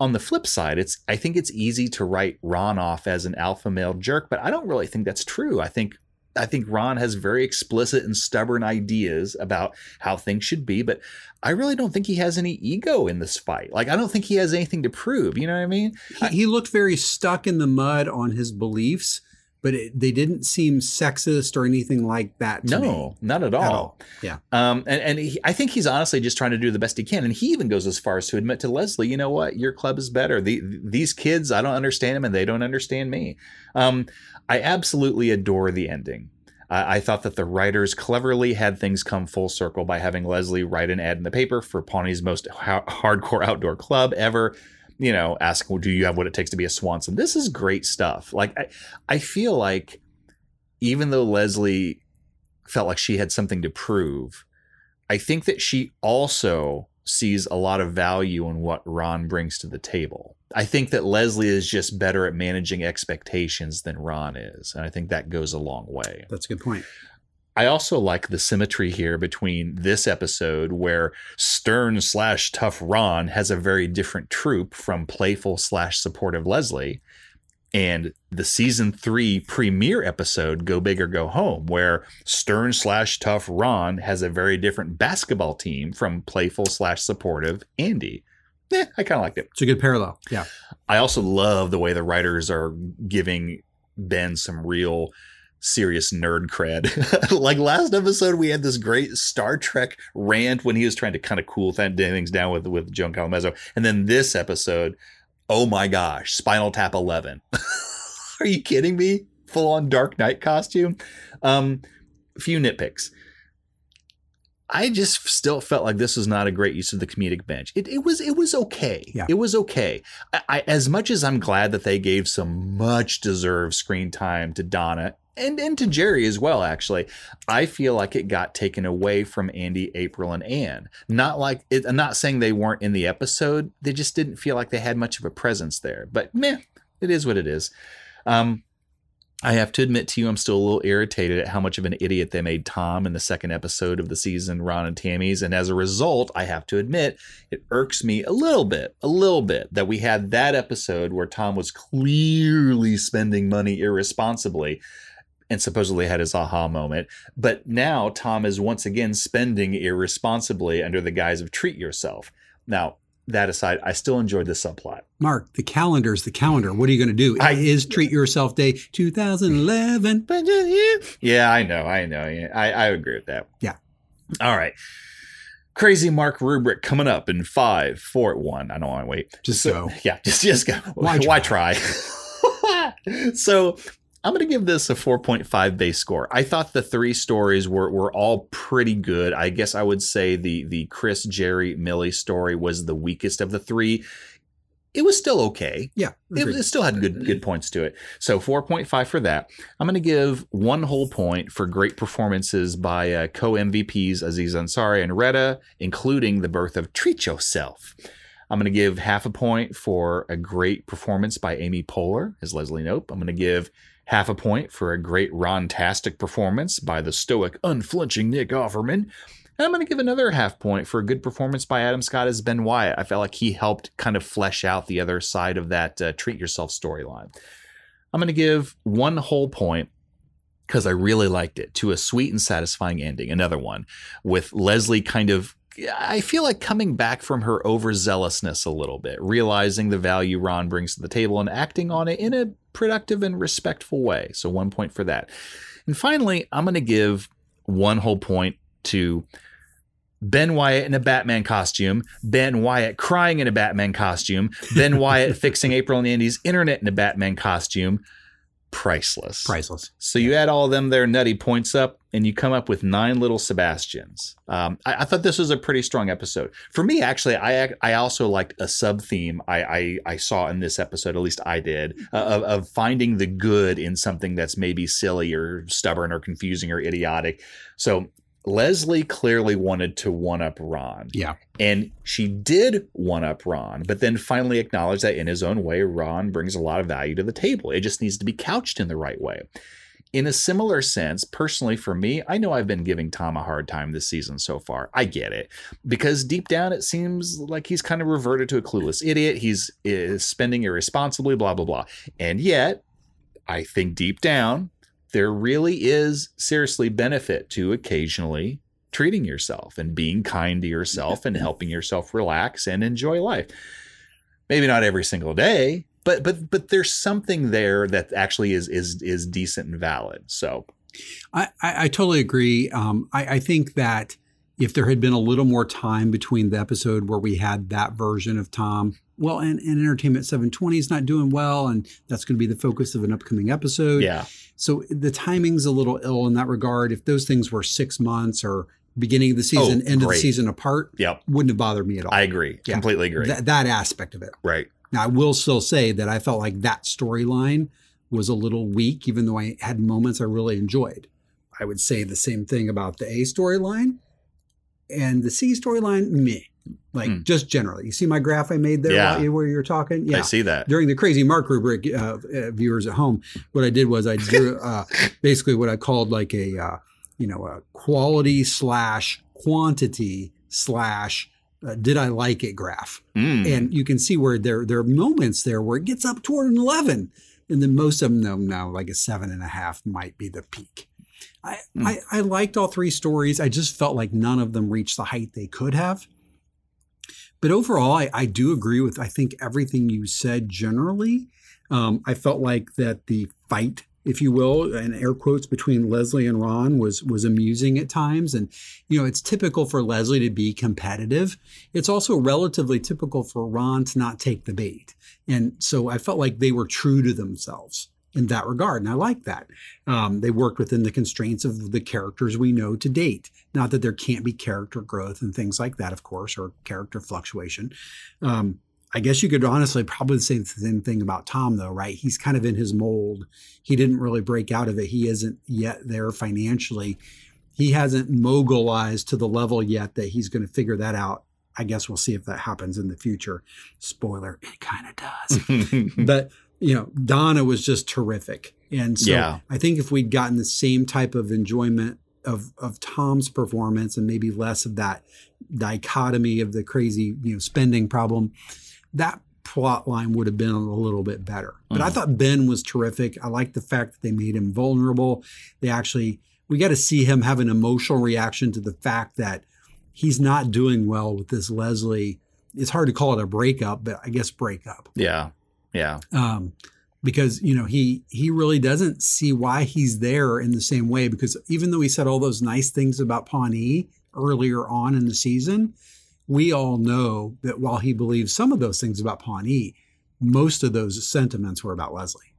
On the flip side, it's I think it's easy to write Ron off as an alpha male jerk, but I don't really think that's true. I think I think Ron has very explicit and stubborn ideas about how things should be, but I really don't think he has any ego in this fight. Like, I don't think he has anything to prove. You know what I mean? He, he looked very stuck in the mud on his beliefs, but it, they didn't seem sexist or anything like that. To No, me. not at all. At all. Yeah. Um, and and he, I think he's honestly just trying to do the best he can. And he even goes as far as to admit to Leslie, you know what, your club is better. The, these kids, I don't understand them, and they don't understand me. Um, I absolutely adore the ending. I I thought that the writers cleverly had things come full circle by having Leslie write an ad in the paper for Pawnee's most ha- hardcore outdoor club ever. You know, asking, well, do you have what it takes to be a Swanson? This is great stuff. Like, I, I feel like even though Leslie felt like she had something to prove, I think that she also sees a lot of value in what Ron brings to the table. I think that Leslie is just better at managing expectations than Ron is. And I think that goes a long way. That's a good point. I also like the symmetry here between this episode where stern slash tough Ron has a very different troop from playful slash supportive Leslie and the season three premiere episode, Go Big or Go Home, where stern slash tough Ron has a very different basketball team from playful slash supportive Andy. Eh, I kind of liked it. It's a good parallel. Yeah. I also love the way the writers are giving Ben some real serious nerd cred. *laughs* like last episode, we had this great Star Trek rant when he was trying to kind of cool things down with with Joan Callamezzo, and then this episode, oh my gosh, Spinal Tap Eleven. *laughs* Are you kidding me? Full on Dark Knight costume. Um, few nitpicks. I just still felt like this was not a great use of the comedic bench. It, it was it was okay. Yeah. It was okay. I, I, as much as I'm glad that they gave some much deserved screen time to Donna and and to Jerry as well. Actually, I feel like it got taken away from Andy, April, and Ann. Not like it, I'm not saying they weren't in the episode. They just didn't feel like they had much of a presence there. But meh, it is what it is. Um, I have to admit to you, I'm still a little irritated at how much of an idiot they made Tom in the second episode of the season, Ron and Tammy's. And as a result, I have to admit, it irks me a little bit, a little bit, that we had that episode where Tom was clearly spending money irresponsibly and supposedly had his aha moment. But now Tom is once again spending irresponsibly under the guise of treat yourself. Now, that aside, I still enjoyed the subplot. Mark, the calendar is the calendar. What are you going to do? I- it is Treat Yourself Day 2011. *laughs* Yeah, I know, I know. Yeah, I, I agree with that. Yeah. All right. Crazy Mark rubric coming up in five, four, one. I don't want to wait. Just So- go. Yeah, just just go. Why *laughs* Why, try? *laughs* so I'm going to give this a 4.5 base score. I thought the three stories were were all pretty good. I guess I would say the the Chris, Jerry, Millie story was the weakest of the three. It was still okay. Yeah. It, it still had good good points to it. So 4.5 for that. I'm going to give one whole point for great performances by uh, co MVPs Aziz Ansari and Retta, including the birth of Treat Yourself. I'm going to give half a point for a great performance by Amy Poehler as Leslie Knope. I'm going to give half a point for a great Ron-tastic performance by the stoic, unflinching Nick Offerman. And I'm going to give another half point for a good performance by Adam Scott as Ben Wyatt. I felt like he helped kind of flesh out the other side of that uh, treat yourself storyline. I'm going to give one whole point because I really liked it to a sweet and satisfying ending. Another one with Leslie kind of, I feel like coming back from her overzealousness a little bit, realizing the value Ron brings to the table and acting on it in a productive and respectful way. So, one point for that. And finally, I'm going to give one whole point to Ben Wyatt in a Batman costume, Ben Wyatt crying in a Batman costume, Ben Wyatt *laughs* fixing April and Andy's internet in a Batman costume. Priceless. Priceless. So you add all of them their nutty points up, and you come up with nine little Sebastians. Um, I, I thought this was a pretty strong episode. For me, actually, I I also liked a sub theme I, I I saw in this episode. At least I did uh, of, of finding the good in something that's maybe silly or stubborn or confusing or idiotic. So Leslie clearly wanted to one up Ron. Yeah. And she did one up Ron, but then finally acknowledged that in his own way, Ron brings a lot of value to the table. It just needs to be couched in the right way. In a similar sense, personally for me, I know I've been giving Tom a hard time this season so far. I get it. Because deep down, it seems like he's kind of reverted to a clueless idiot. He's is spending irresponsibly, blah, blah, blah. And yet, I think deep down, there really is seriously benefit to occasionally treating yourself and being kind to yourself and *laughs* helping yourself relax and enjoy life. Maybe not every single day, but but but there's something there that actually is is is decent and valid. So I, I, I totally agree. Um, I, I think that if there had been a little more time between the episode where we had that version of Tom, well, and, and Entertainment 720 is not doing well, and that's going to be the focus of an upcoming episode. yeah, So the timing's a little ill in that regard. If those things were six months or beginning of the season, Oh, end of the season apart, yep, wouldn't have bothered me at all. I agree, Yeah. completely agree. Th- that aspect of it. right, Now, I will still say that I felt like that storyline was a little weak, even though I had moments I really enjoyed. I would say the same thing about the A storyline and the C storyline, me. Like just generally. You see my graph I made there. Yeah. you- where you're talking? Yeah. I see that. During the crazy mark rubric, uh, uh, viewers at home, what I did was I drew *laughs* uh, basically what I called like a, uh, you know, a quality slash quantity slash uh, did I like it graph. Mm. And you can see where there, there are moments there where it gets up toward an 11. And then most of them now, like a seven and a half might be the peak. I, I, I liked all three stories. I just felt like none of them reached the height they could have. But overall, I, I do agree with I think everything you said generally. Um, I felt like that the fight, if you will, and air quotes between Leslie and Ron was was amusing at times. And you know, it's typical for Leslie to be competitive. It's also relatively typical for Ron to not take the bait. And so I felt like they were true to themselves in that regard. And I like that. Um, they worked within the constraints of the characters we know to date. Not that there can't be character growth and things like that, of course, or character fluctuation. Um, I guess you could honestly probably say the same thing about Tom, though, right? He's kind of in his mold. He didn't really break out of it. He isn't yet there financially. He hasn't mogulized to the level yet that he's going to figure that out. I guess we'll see if that happens in the future. Spoiler, it kind of does. *laughs* but you know, Donna was just terrific. And so Yeah. I think if we'd gotten the same type of enjoyment of of Tom's performance and maybe less of that dichotomy of the crazy, you know, spending problem, that plot line would have been a little bit better. But I Mhm. thought Ben was terrific. I like the fact that they made him vulnerable. They actually we got to see him have an emotional reaction to the fact that he's not doing well with this Leslie. It's hard to call it a breakup, but I guess breakup Yeah. Yeah. um, because you know he he really doesn't see why he's there in the same way. Because even though he said all those nice things about Pawnee earlier on in the season, we all know that while he believes some of those things about Pawnee, most of those sentiments were about Leslie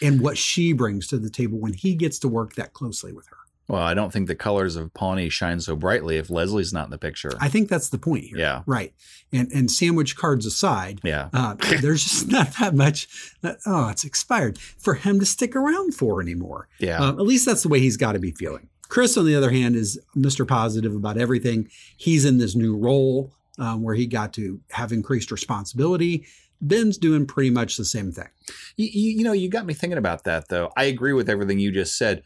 and what she brings to the table when he gets to work that closely with her. Well, I don't think the colors of Pawnee shine so brightly if Leslie's not in the picture. I think that's the point here. Yeah. Right. And and sandwich cards aside, Yeah. uh, *laughs* there's just not that much. That, oh, it's expired for him to stick around for anymore. Yeah. Um, at least that's the way he's got to be feeling. Chris, on the other hand, is Mr. Positive about everything. He's in this new role um, where he got to have increased responsibility. Ben's doing pretty much the same thing. You, you, you know, you got me thinking about that, though. I agree with everything you just said.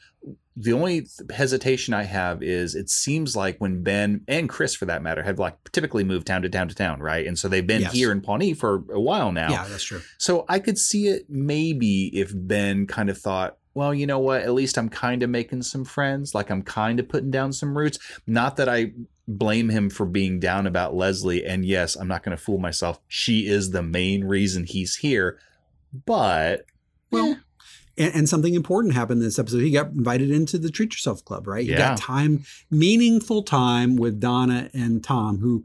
The only hesitation I have is it seems like when Ben and Chris, for that matter, have like typically moved town to town to town, right? And so they've been Yes. here in Pawnee for a while now. Yeah, that's true. So I could see it maybe if Ben kind of thought, well, you know what? At least I'm kind of making some friends. Like I'm kind of putting down some roots. Not that I blame him for being down about Leslie. And yes, I'm not going to fool myself. She is the main reason he's here. But Well, and, and something important happened in this episode. He got invited into the Treat Yourself Club, right? He Yeah. got time, meaningful time with Donna and Tom, who,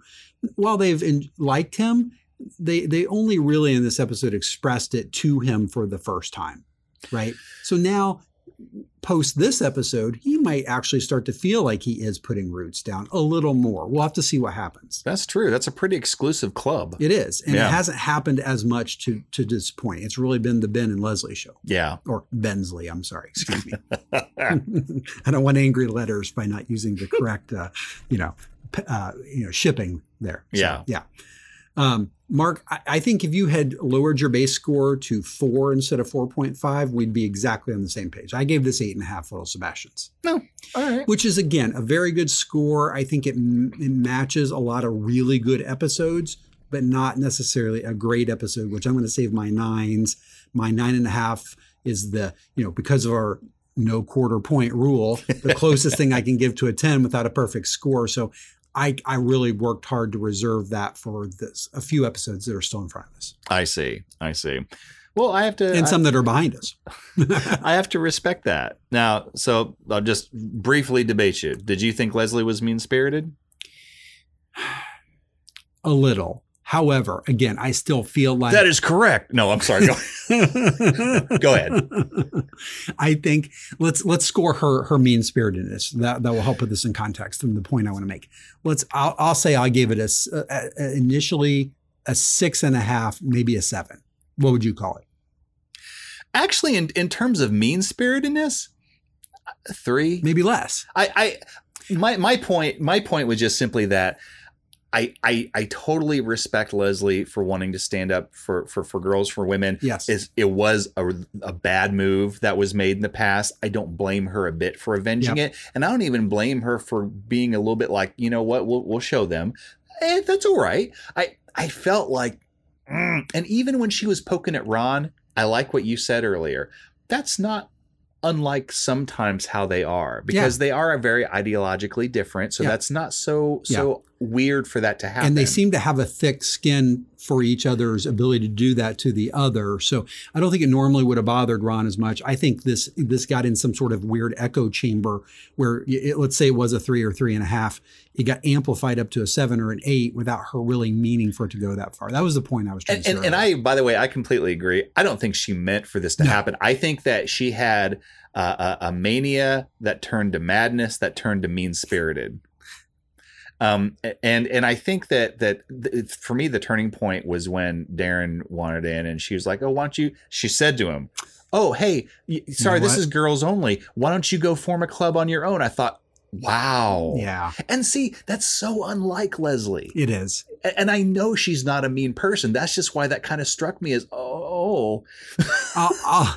while they've in, liked him, they they only really in this episode expressed it to him for the first time, right? So now, post this episode, he might actually start to feel like he is putting roots down a little more. We'll have to see what happens. that's true. That's a pretty exclusive club. It is, and Yeah. it hasn't happened as much to to this point. It's really been the Ben and Leslie show Yeah. or Bensley. I'm sorry, excuse me. *laughs* I don't want angry letters by not using the correct, uh, you know, uh, you know, shipping there. So, Yeah. yeah. Um, Mark, I, I think if you had lowered your base score to four instead of four point five, we'd be exactly on the same page. I gave this eight and a half little Sebastians, No. All right. which is again a very good score. I think it, m- it matches a lot of really good episodes, but not necessarily a great episode. Which I'm going to save my nines. My nine and a half is the you know because of our no quarter point rule, the closest thing I can give to a 10 without a perfect score. So I, I really worked hard to reserve that for this a few episodes that are still in front of us. I see. I see. Well, I have to. And I- some that are behind us. *laughs* I have to respect that. Now, so I'll just briefly debate you. Did you think Leslie was mean spirited? *sighs* A little. However, again, I still feel like That is correct. No, I'm sorry. Go, *laughs* go ahead. I think let's let's score her her mean spiritedness. That that will help put this in context and the point I want to make. Let's I'll, I'll say I gave it a, a- a- initially a six and a half, maybe a seven. What would you call it? Actually, in, in terms of mean spiritedness, three, maybe less. I, I my my point my point was just simply that I, I I totally respect Leslie for wanting to stand up for for, for girls for women. Yes, is it was a, a bad move that was made in the past. I don't blame her a bit for avenging Yep. it, and I don't even blame her for being a little bit like you know what we'll we'll show them. Eh, that's all right. I I felt like, mm, and even when she was poking at Ron, I like what you said earlier. That's not unlike sometimes how they are because they are very ideologically different. So Yeah. that's not so so weird for that to happen. And they seem to have a thick skin for each other's ability to do that to the other. So I don't think it normally would have bothered Ron as much. I think this this got in some sort of weird echo chamber where it, let's say it was a three or three and a half. It got amplified up to a seven or an eight without her really meaning for it to go that far. That was the point I was trying and, to say. and, and I, by the way, I completely agree. I don't think she meant for this to happen. I think that she had uh, a, a mania that turned to madness, that turned to mean spirited. Um, and and I think that that th- for me, the turning point was when Darren wanted in, and she was like, "Oh, why don't you?" She said to him, "Oh, hey, y- sorry, this is girls only. Why don't you go form a club on your own?" I thought, "Wow, Yeah. And see, that's so unlike Leslie. It is. And I know she's not a mean person. That's just why that kind of struck me as, oh, I'll- I'll-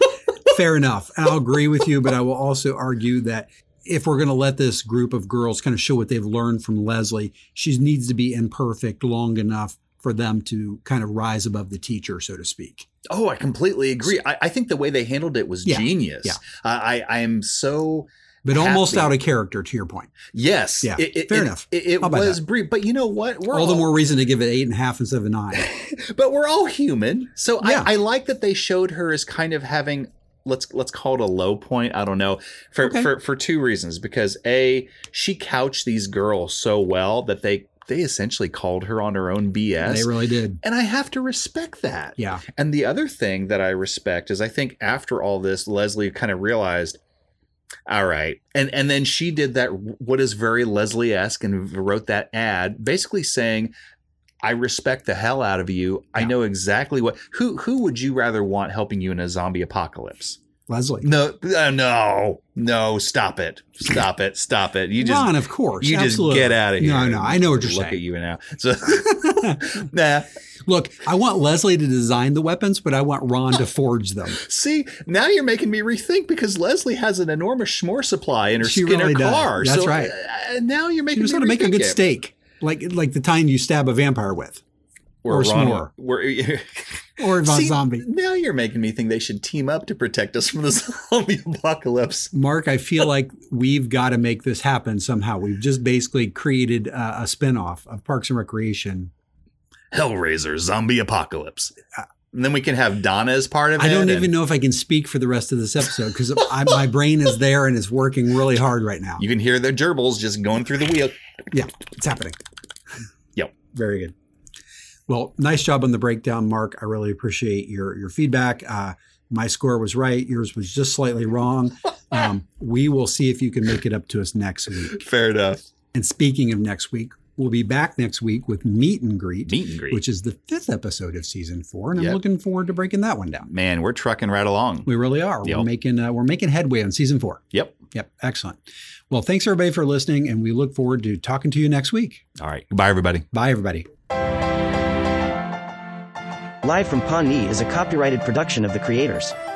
fair enough. And I'll agree with you, but I will also argue that if we're going to let this group of girls kind of show what they've learned from Leslie, she needs to be imperfect long enough for them to kind of rise above the teacher, so to speak. oh, I completely agree. I, I think the way they handled it was Yeah, genius. yeah. I, I I am so. But almost happy. out of character, to your point. Yes. Yeah, It, it- fair it- enough. It, was that? brief, but you know what? We're all the more reason to give it eight and a half instead of a nine. *laughs* but we're all human. So Yeah. I, I like that they showed her as kind of having let's let's call it a low point. I don't know for Okay. for for two reasons. Because a she couched these girls so well that they they essentially called her on her own BS. They really did. and I have to respect that. Yeah. And the other thing that I respect is I think after all this, Leslie kind of realized, all right, and and then she did that what is very Leslie esque and wrote that ad, basically saying. I respect the hell out of you. I know exactly what. Who who would you rather want helping you in a zombie apocalypse? Leslie. No, uh, no, no! Stop it! Stop it! Stop it! You just Ron, of course. You absolutely. just get out of here. No, no, I know what you're Look saying. at you now. *laughs* So, *laughs* nah. Look, I want Leslie to design the weapons, but I want Ron to forge them. *laughs* See, now you're making me rethink because Leslie has an enormous s'more supply in her She Skinner really does. car. That's so, right. uh, now you're making She knows me how to make a good it. steak, like like the time you stab a vampire with, Or, or Ron- s'more, *laughs* or Von See, Zombie. Now you're making me think they should team up to protect us from the *laughs* zombie apocalypse. Mark, I feel *laughs* like we've got to make this happen somehow. We've just basically created a, a spinoff of Parks and Recreation. Hellraiser, zombie apocalypse. Uh, And then we can have Donna as part of it. I don't even know if I can speak for the rest of this episode because *laughs* my brain is there and it's working really hard right now. You can hear the gerbils just going through the wheel. Yeah, it's happening. Yep. Very good. Well, nice job on the breakdown, Mark. I really appreciate your your feedback. Uh, my score was right. Yours was just slightly wrong. *laughs* Um, we will see if you can make it up to us next week. Fair enough. And speaking of next week, we'll be back next week with Meet and Greet, Meet and Greet. which is the fifth episode of season four, and Yep. I'm looking forward to breaking that one down. Man, we're trucking right along. We really are. Yep. We're making uh, we're making headway on season four. Yep. Yep. Excellent. Well, thanks everybody for listening, and we look forward to talking to you next week. All right. Goodbye, everybody. Bye, everybody. Live from Pawnee is a copyrighted production of the creators.